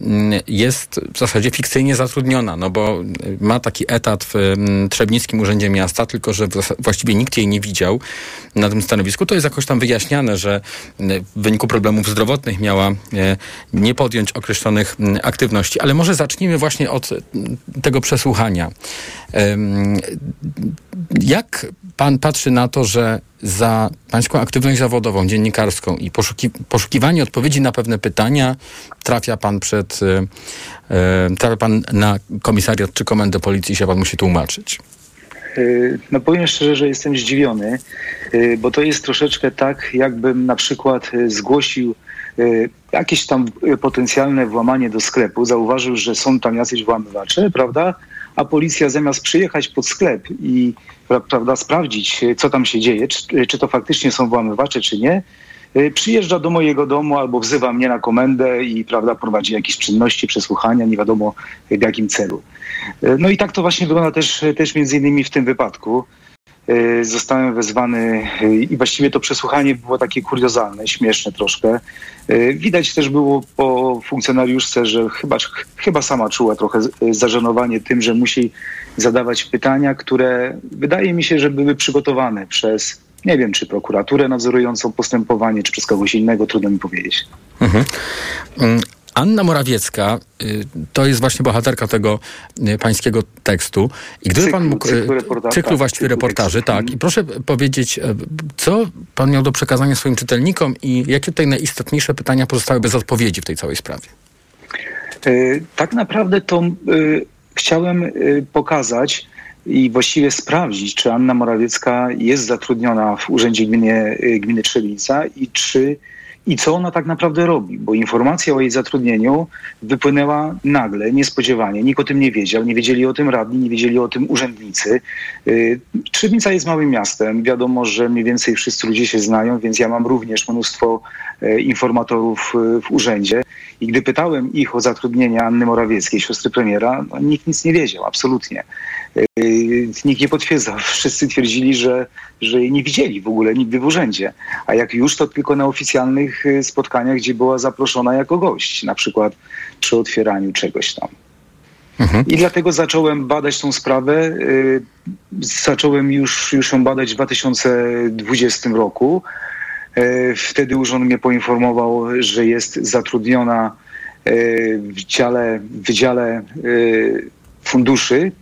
mm, jest w zasadzie fikcyjnie zatrudniona, no bo ma taki etat w mm, Trzebnickim Urzędzie Miasta, tylko że właściwie nikt jej nie widział na tym stanowisku. To jest jakoś tam wyjaśniane, że mm, w wyniku problemów zdrowotnych miała e, nie podjąć określonych aktywności. Ale może zacznijmy właśnie od tego przesłuchania. Jak pan patrzy na to, że za pańską aktywność zawodową, dziennikarską i poszuki, poszukiwanie odpowiedzi na pewne pytania trafia pan przed, e, trafia pan na komisariat czy komendę policji się pan musi tłumaczyć? No powiem szczerze, że jestem zdziwiony, bo to jest troszeczkę tak, jakbym na przykład zgłosił jakieś tam potencjalne włamanie do sklepu, zauważył, że są tam jacyś włamywacze, prawda? A policja zamiast przyjechać pod sklep i prawda, sprawdzić, co tam się dzieje, czy, czy to faktycznie są włamywacze, czy nie, przyjeżdża do mojego domu albo wzywa mnie na komendę i prawda, prowadzi jakieś czynności, przesłuchania, nie wiadomo w jakim celu. No i tak to właśnie wygląda też, też między innymi w tym wypadku. Zostałem wezwany i właściwie to przesłuchanie było takie kuriozalne, śmieszne troszkę. Widać też było po funkcjonariuszce, że chyba, chyba sama czuła trochę zażenowanie tym, że musi zadawać pytania, które wydaje mi się, że były przygotowane przez nie wiem, czy prokuraturę nadzorującą postępowanie, czy przez kogoś innego, trudno mi powiedzieć. Mhm. Anna Morawiecka y, to jest właśnie bohaterka tego y, pańskiego tekstu. I gdyby cyklu, pan mógł. Y, cyklu, reportaż, cyklu właściwie cyklu reportaży, tak. I proszę powiedzieć, co pan miał do przekazania swoim czytelnikom i jakie tutaj najistotniejsze pytania pozostały bez odpowiedzi w tej całej sprawie? Tak naprawdę to chciałem pokazać, i właściwie sprawdzić, czy Anna Morawiecka jest zatrudniona w Urzędzie Gminy, Gminy i czy i co ona tak naprawdę robi, bo informacja o jej zatrudnieniu wypłynęła nagle, niespodziewanie. Nikt o tym nie wiedział, nie wiedzieli o tym radni, nie wiedzieli o tym urzędnicy. Y, Trzebnica jest małym miastem, wiadomo, że mniej więcej wszyscy ludzie się znają, więc ja mam również mnóstwo e, informatorów e, w urzędzie i gdy pytałem ich o zatrudnienie Anny Morawieckiej, siostry premiera, no, nikt nic nie wiedział, absolutnie. Yy, nikt nie potwierdzał. Wszyscy twierdzili, że, że jej nie widzieli w ogóle nigdy w urzędzie. A jak już, to tylko na oficjalnych yy, spotkaniach, gdzie była zaproszona jako gość, na przykład przy otwieraniu czegoś tam. Mhm. I dlatego zacząłem badać tą sprawę. Yy, zacząłem już, już ją badać w 2020 roku. Wtedy urząd mnie poinformował, że jest zatrudniona w dziale, w wydziale funduszy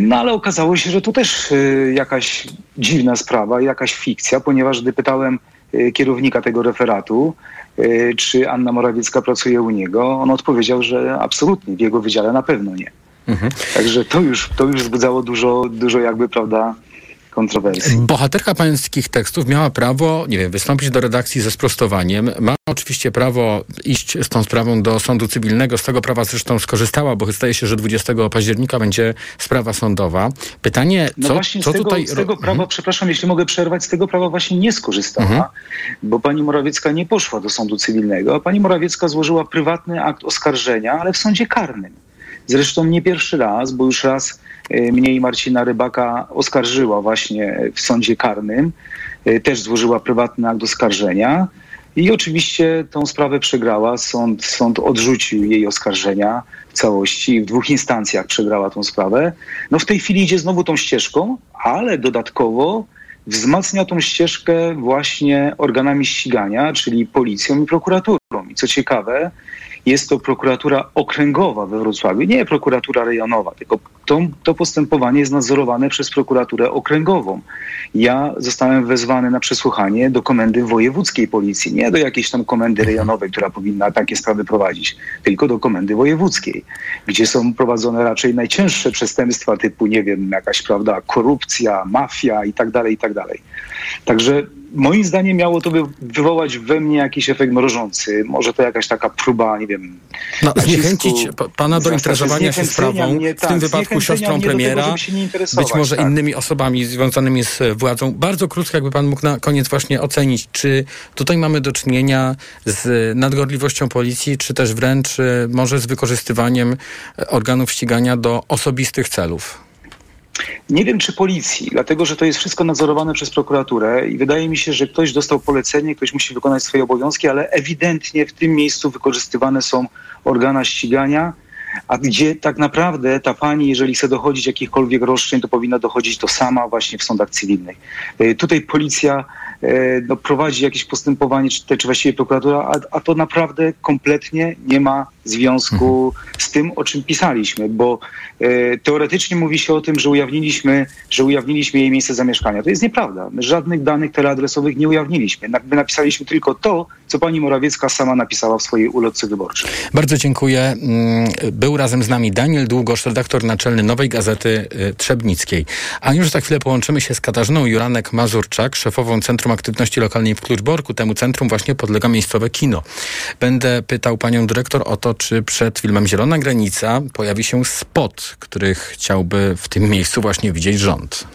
no ale okazało się, że to też jakaś dziwna sprawa, jakaś fikcja, ponieważ gdy pytałem kierownika tego referatu, czy Anna Morawiecka pracuje u niego, on odpowiedział, że absolutnie, w jego wydziale na pewno nie. Mhm. Także to już, to już wzbudzało dużo, dużo jakby, prawda, kontrowersji. Bohaterka pańskich tekstów miała prawo, nie wiem, wystąpić do redakcji ze sprostowaniem. Ma oczywiście prawo iść z tą sprawą do sądu cywilnego. Z tego prawa zresztą skorzystała, bo zdaje się, że 20 października będzie sprawa sądowa. Pytanie, no co, właśnie co z tego, tutaj... Z tego prawa, mhm. przepraszam, jeśli mogę przerwać, z tego prawa właśnie nie skorzystała, mhm. bo pani Morawiecka nie poszła do sądu cywilnego, a pani Morawiecka złożyła prywatny akt oskarżenia, ale w sądzie karnym. Zresztą nie pierwszy raz, bo już raz mnie i Marcina Rybaka oskarżyła właśnie w sądzie karnym. E, też złożyła prywatny akt oskarżenia. I oczywiście tą sprawę przegrała. Sąd, sąd odrzucił jej oskarżenia w całości. W dwóch instancjach przegrała tą sprawę. No w tej chwili idzie znowu tą ścieżką, ale dodatkowo wzmacnia tą ścieżkę właśnie organami ścigania, czyli policją i prokuraturą. I co ciekawe, jest to prokuratura okręgowa we Wrocławiu, nie prokuratura rejonowa, tylko to, to postępowanie jest nadzorowane przez prokuraturę okręgową. Ja zostałem wezwany na przesłuchanie do komendy wojewódzkiej policji, nie do jakiejś tam komendy rejonowej, która powinna takie sprawy prowadzić, tylko do komendy wojewódzkiej, gdzie są prowadzone raczej najcięższe przestępstwa typu, nie wiem, jakaś, prawda, korupcja, mafia i tak dalej, i tak dalej. Także moim zdaniem miało to by wywołać we mnie jakiś efekt mrożący. Może to jakaś taka próba, nie wiem... No, zniechęcić pana do interesowania się sprawą, mnie, w tym tak, wypadku siostrą premiera, tego, być może tak. innymi osobami związanymi z władzą. Bardzo krótko, jakby pan mógł na koniec właśnie ocenić, czy tutaj mamy do czynienia z nadgorliwością policji, czy też wręcz e, może z wykorzystywaniem e, organów ścigania do osobistych celów. Nie wiem, czy policji, dlatego że to jest wszystko nadzorowane przez prokuraturę i wydaje mi się, że ktoś dostał polecenie, ktoś musi wykonać swoje obowiązki, ale ewidentnie w tym miejscu wykorzystywane są organa ścigania, a gdzie tak naprawdę ta pani, jeżeli chce dochodzić jakichkolwiek roszczeń, to powinna dochodzić to sama właśnie w sądach cywilnych. E, Tutaj policja e, no, prowadzi jakieś postępowanie, czy, czy właściwie prokuratura, a, a to naprawdę kompletnie nie ma związku z tym, o czym pisaliśmy, bo e, teoretycznie mówi się o tym, że ujawniliśmy, że ujawniliśmy jej miejsce zamieszkania. To jest nieprawda. My żadnych danych teleadresowych nie ujawniliśmy. My napisaliśmy tylko to, co pani Morawiecka sama napisała w swojej ulotce wyborczej. Bardzo dziękuję. Mm, Był razem z nami Daniel Długosz, redaktor naczelny Nowej Gazety y, Trzebnickiej. A już za chwilę połączymy się z Katarzyną Juranek-Mazurczak, szefową Centrum Aktywności Lokalnej w Kluczborku. Temu centrum właśnie podlega miejscowe kino. Będę pytał panią dyrektor o to, czy przed filmem Zielona Granica pojawi się spot, który chciałby w tym miejscu właśnie widzieć rząd.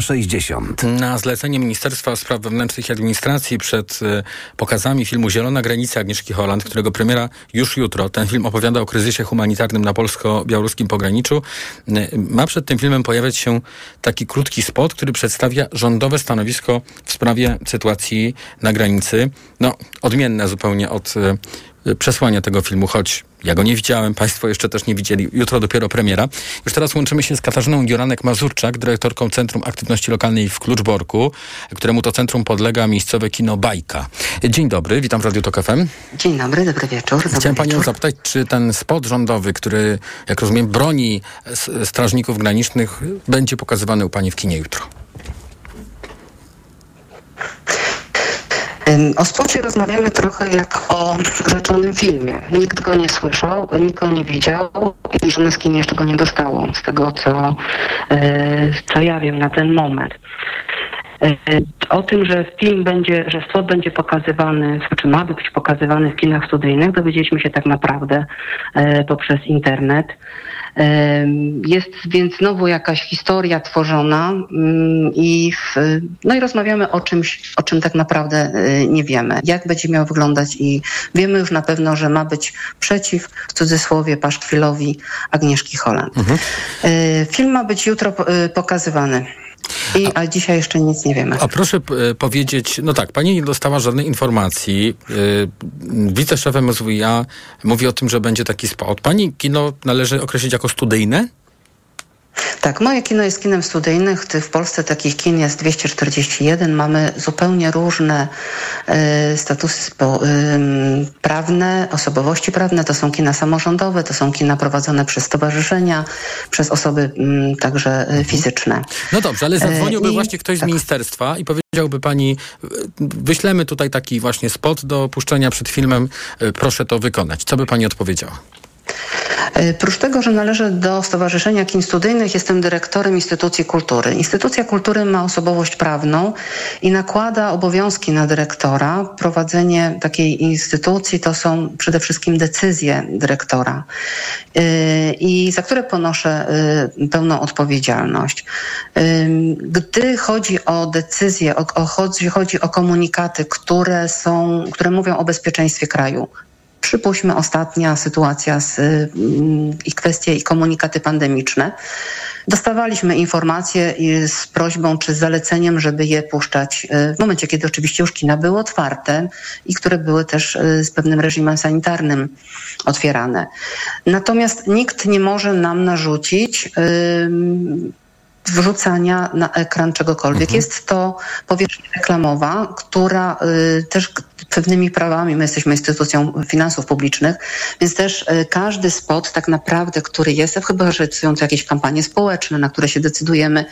360. Na zlecenie Ministerstwa Spraw Wewnętrznych i Administracji przed e, pokazami filmu Zielona Granica Agnieszki Holland, którego premiera już jutro. Ten film opowiada o kryzysie humanitarnym na polsko-białoruskim pograniczu. E, Ma przed tym filmem pojawiać się taki krótki spot, który przedstawia rządowe stanowisko w sprawie sytuacji na granicy. No, odmienne zupełnie od y, przesłania tego filmu, choć ja go nie widziałem, Państwo jeszcze też nie widzieli. Jutro dopiero premiera. Już teraz łączymy się z Katarzyną Juranek-Mazurczak, dyrektorką Centrum Aktywności Lokalnej w Kluczborku, któremu to centrum podlega miejscowe kino Bajka. Dzień dobry, witam w Radiu Tok FM. Dzień dobry, dobry wieczór. Dobry Chciałem Panią wieczór. zapytać, czy ten spot rządowy, który, jak rozumiem, broni strażników granicznych, będzie pokazywany u Pani w kinie jutro? O spocie rozmawiamy trochę jak o rzeczonym filmie. Nikt go nie słyszał, nikt go nie widział i żadne z jeszcze go nie dostało, z tego co, yy, co ja wiem na ten moment. Yy, O tym, że film będzie, że spot będzie pokazywany, czy ma być pokazywany w kinach studyjnych, dowiedzieliśmy się tak naprawdę yy, poprzez internet. Jest więc znowu jakaś historia tworzona ym, i, w, no i rozmawiamy o czymś, o czym tak naprawdę y, nie wiemy. Jak będzie miał wyglądać i wiemy już na pewno, że ma być przeciw, w cudzysłowie, paszkwilowi Agnieszki Holland. Y, Film ma być jutro y, pokazywany. I, a dzisiaj jeszcze nic nie wiemy. A proszę e, powiedzieć, no tak, pani nie dostała żadnej informacji. Yy, Wiceszef MSWiA mówi o tym, że będzie taki spot. Pani kino należy określić jako studyjne? Tak, moje kino jest kinem studyjnym. W Polsce takich kin jest 241. Mamy zupełnie różne e, statusy spo, ym, prawne, osobowości prawne. To są kina samorządowe, to są kina prowadzone przez stowarzyszenia, przez osoby ym, także e, fizyczne. No dobrze, ale zadzwoniłby E, i- właśnie ktoś z ministerstwa i powiedziałby pani, y, wyślemy tutaj taki właśnie spot do puszczenia przed filmem, y, proszę to wykonać. Co by pani odpowiedziała? E, Prócz tego, że należę do Stowarzyszenia Kin Studyjnych, jestem dyrektorem Instytucji Kultury. Instytucja Kultury ma osobowość prawną i nakłada obowiązki na dyrektora. Prowadzenie takiej instytucji to są przede wszystkim decyzje dyrektora e, i za które ponoszę e, pełną odpowiedzialność. Gdy chodzi o decyzje, o, o, chodzi, chodzi o komunikaty, które są, które mówią o bezpieczeństwie kraju, Przypuśćmy ostatnia sytuacja z, mm, i kwestie i komunikaty pandemiczne. Dostawaliśmy informacje z prośbą czy z zaleceniem, żeby je puszczać y, w momencie, kiedy oczywiście już kina były otwarte i które były też y, z pewnym reżimem sanitarnym otwierane. Natomiast nikt nie może nam narzucić ym, wrzucania na ekran czegokolwiek. Jest to powierzchnia reklamowa, która y, też pewnymi prawami, my jesteśmy instytucją finansów publicznych, więc też y, każdy spot tak naprawdę, który jest, chyba że są to jakieś kampanie społeczne, na które się decydujemy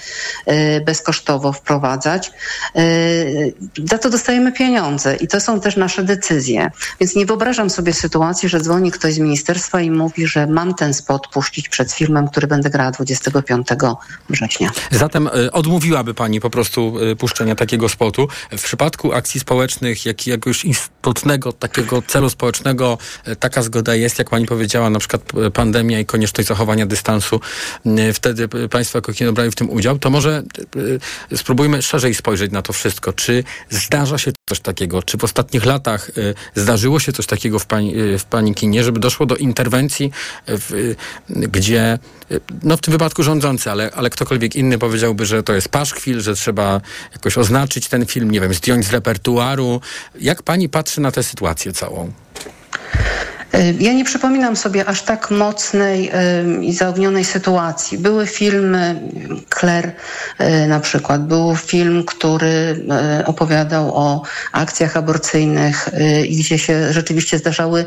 y, bezkosztowo wprowadzać, y, za to dostajemy pieniądze i to są też nasze decyzje. Więc nie wyobrażam sobie sytuacji, że dzwoni ktoś z ministerstwa i mówi, że mam ten spot puścić przed filmem, który będę grała 25 września. Zatem odmówiłaby pani po prostu puszczenia takiego spotu. W przypadku akcji społecznych, jak jakiegoś istotnego takiego celu społecznego, y, taka zgoda jest, jak pani powiedziała, na przykład y, pandemia i konieczność zachowania dystansu. Y, Wtedy państwo jako kino brali w tym udział. To może spróbujmy szerzej spojrzeć na to wszystko. Czy zdarza się coś takiego? Czy w ostatnich latach zdarzyło się coś takiego w pani, w pani kinie, żeby doszło do interwencji, w, gdzie, no w tym wypadku rządzący, ale, ale ktokolwiek inny powiedziałby, że to jest paszkwil, że trzeba jakoś oznaczyć ten film, nie wiem, zdjąć z repertuaru. Jak pani patrzy na tę sytuację całą? Y, Ja nie przypominam sobie aż tak mocnej y, i zaognionej sytuacji. Były filmy, Claire y, na przykład, był film, który opowiadał o akcjach aborcyjnych i gdzie się rzeczywiście zdarzały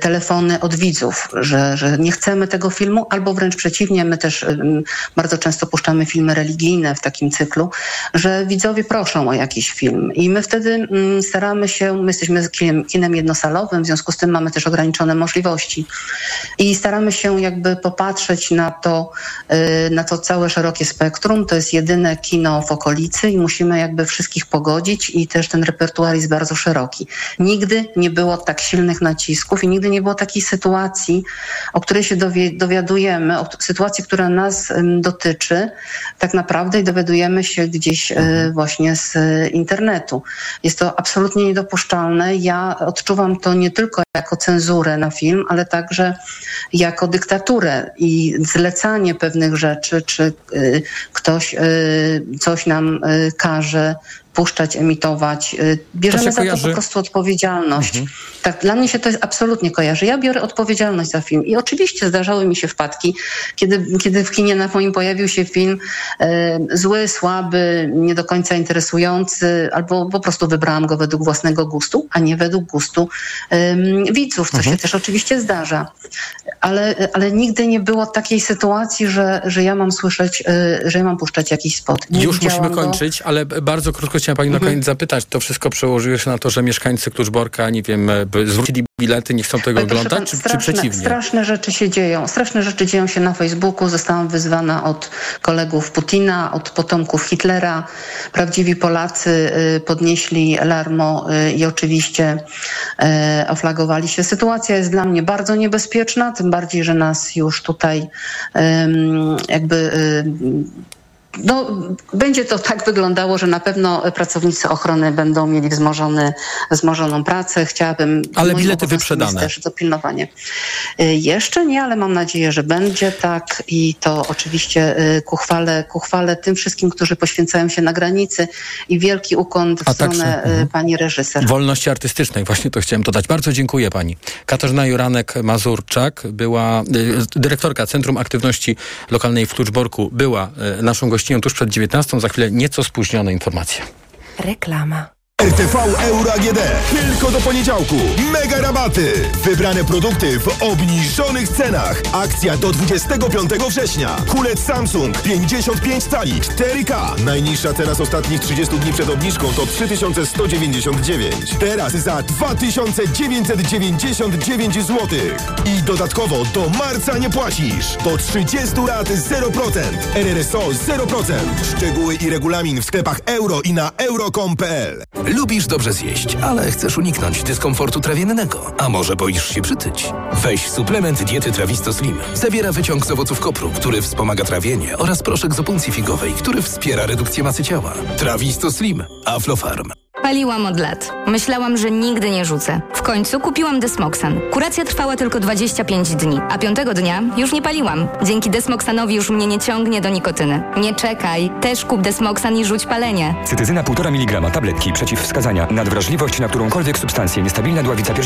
telefony od widzów, że, że nie chcemy tego filmu, albo wręcz przeciwnie, my też bardzo często puszczamy filmy religijne w takim cyklu, że widzowie proszą o jakiś film i my wtedy mm, staramy się, my jesteśmy kinem jednosalowym, w związku z tym mamy też ograniczone możliwości i staramy się jakby popatrzeć na to, y, na to całe szerokie spektrum. To jest jedyne kino w okolicy i musimy jakby wszystkich pogodzić i też ten repertuar jest bardzo szeroki. Nigdy nie było tak silnych nacisków i nigdy nie było takiej sytuacji, o której się dowie, dowiadujemy, o sytuacji, która nas dotyczy tak naprawdę i dowiadujemy się gdzieś y, właśnie z y, internetu. Jest to absolutnie niedopuszczalne. Ja odczuwam to nie tylko jako cenzurę na film, ale także jako dyktaturę i zlecanie pewnych rzeczy, czy y, ktoś y, coś nam y, każe puszczać, emitować. Y, Bierzemy za to kojarzy- po prostu odpowiedzialność. Tak, dla mnie się to jest absolutnie kojarzy. Ja biorę odpowiedzialność za film i oczywiście zdarzały mi się wpadki, kiedy, kiedy w kinie na moim pojawił się film e, zły, słaby, nie do końca interesujący, albo po prostu wybrałam go według własnego gustu, a nie według gustu em, widzów, co się też oczywiście zdarza. Ale, ale nigdy nie było takiej sytuacji, że, że ja mam słyszeć, e, że ja mam puszczać jakiś spot. Nie Już musimy go. kończyć, ale bardzo krótko chciałem pani Mhm. na koniec zapytać. To wszystko przełożyło się na to, że mieszkańcy Kluczborka, nie wiem, e, zwrócili bilety, nie chcą tego oglądać, pan, czy, czy straszne, przeciwnie? Straszne rzeczy się dzieją. Straszne rzeczy dzieją się na Facebooku. Zostałam wyzwana od kolegów Putina, od potomków Hitlera. Prawdziwi Polacy y, podnieśli larmo y, i oczywiście y, oflagowali się. Sytuacja jest dla mnie bardzo niebezpieczna, tym bardziej, że nas już tutaj jakby no, będzie to tak wyglądało, że na pewno pracownicy ochrony będą mieli wzmożony, wzmożoną pracę. Chciałabym. Ale bilety wyprzedane. Też dopilnowanie. Y, Jeszcze nie, ale mam nadzieję, że będzie tak i to oczywiście y, ku chwale, ku chwale tym wszystkim, którzy poświęcają się na granicy i wielki ukłon w A stronę także- y, mhm. pani reżyser. Wolności artystycznej, właśnie to chciałem dodać. Bardzo dziękuję pani. Katarzyna Juranek-Mazurczak była, dyrektorka Centrum Aktywności Lokalnej w Kluczborku, była naszą gościnią tuż przed 19. Za chwilę nieco spóźnione informacje. Reklama. RTV Euro AGD. Tylko do poniedziałku. Mega rabaty. Wybrane produkty w obniżonych cenach. Akcja do 25 września. Kulec Samsung 55 cali 4K. Najniższa cena z ostatnich 30 dni przed obniżką to 3199. Teraz za 2999 zł. I dodatkowo do marca nie płacisz. Do 30 lat 0%. RRSO 0%. Szczegóły i regulamin w sklepach euro i na euro.com.pl. Lubisz dobrze zjeść, ale chcesz uniknąć dyskomfortu trawiennego. A może boisz się przytyć? Weź suplement diety Trawisto Slim. Zawiera wyciąg z owoców kopru, który wspomaga trawienie oraz proszek z opuncji figowej, który wspiera redukcję masy ciała. Trawisto Slim. Aflofarm. Paliłam od lat. Myślałam, że nigdy nie rzucę. W końcu kupiłam Desmoxan. Kuracja trwała tylko 25 dni, a piątego dnia już nie paliłam. Dzięki Desmoxanowi już mnie nie ciągnie do nikotyny. Nie czekaj, też kup Desmoxan i rzuć palenie. Cytyzyna 1,5 mg tabletki przeciwwskazania. Nadwrażliwość na którąkolwiek substancję. Niestabilna dławica piersiowa.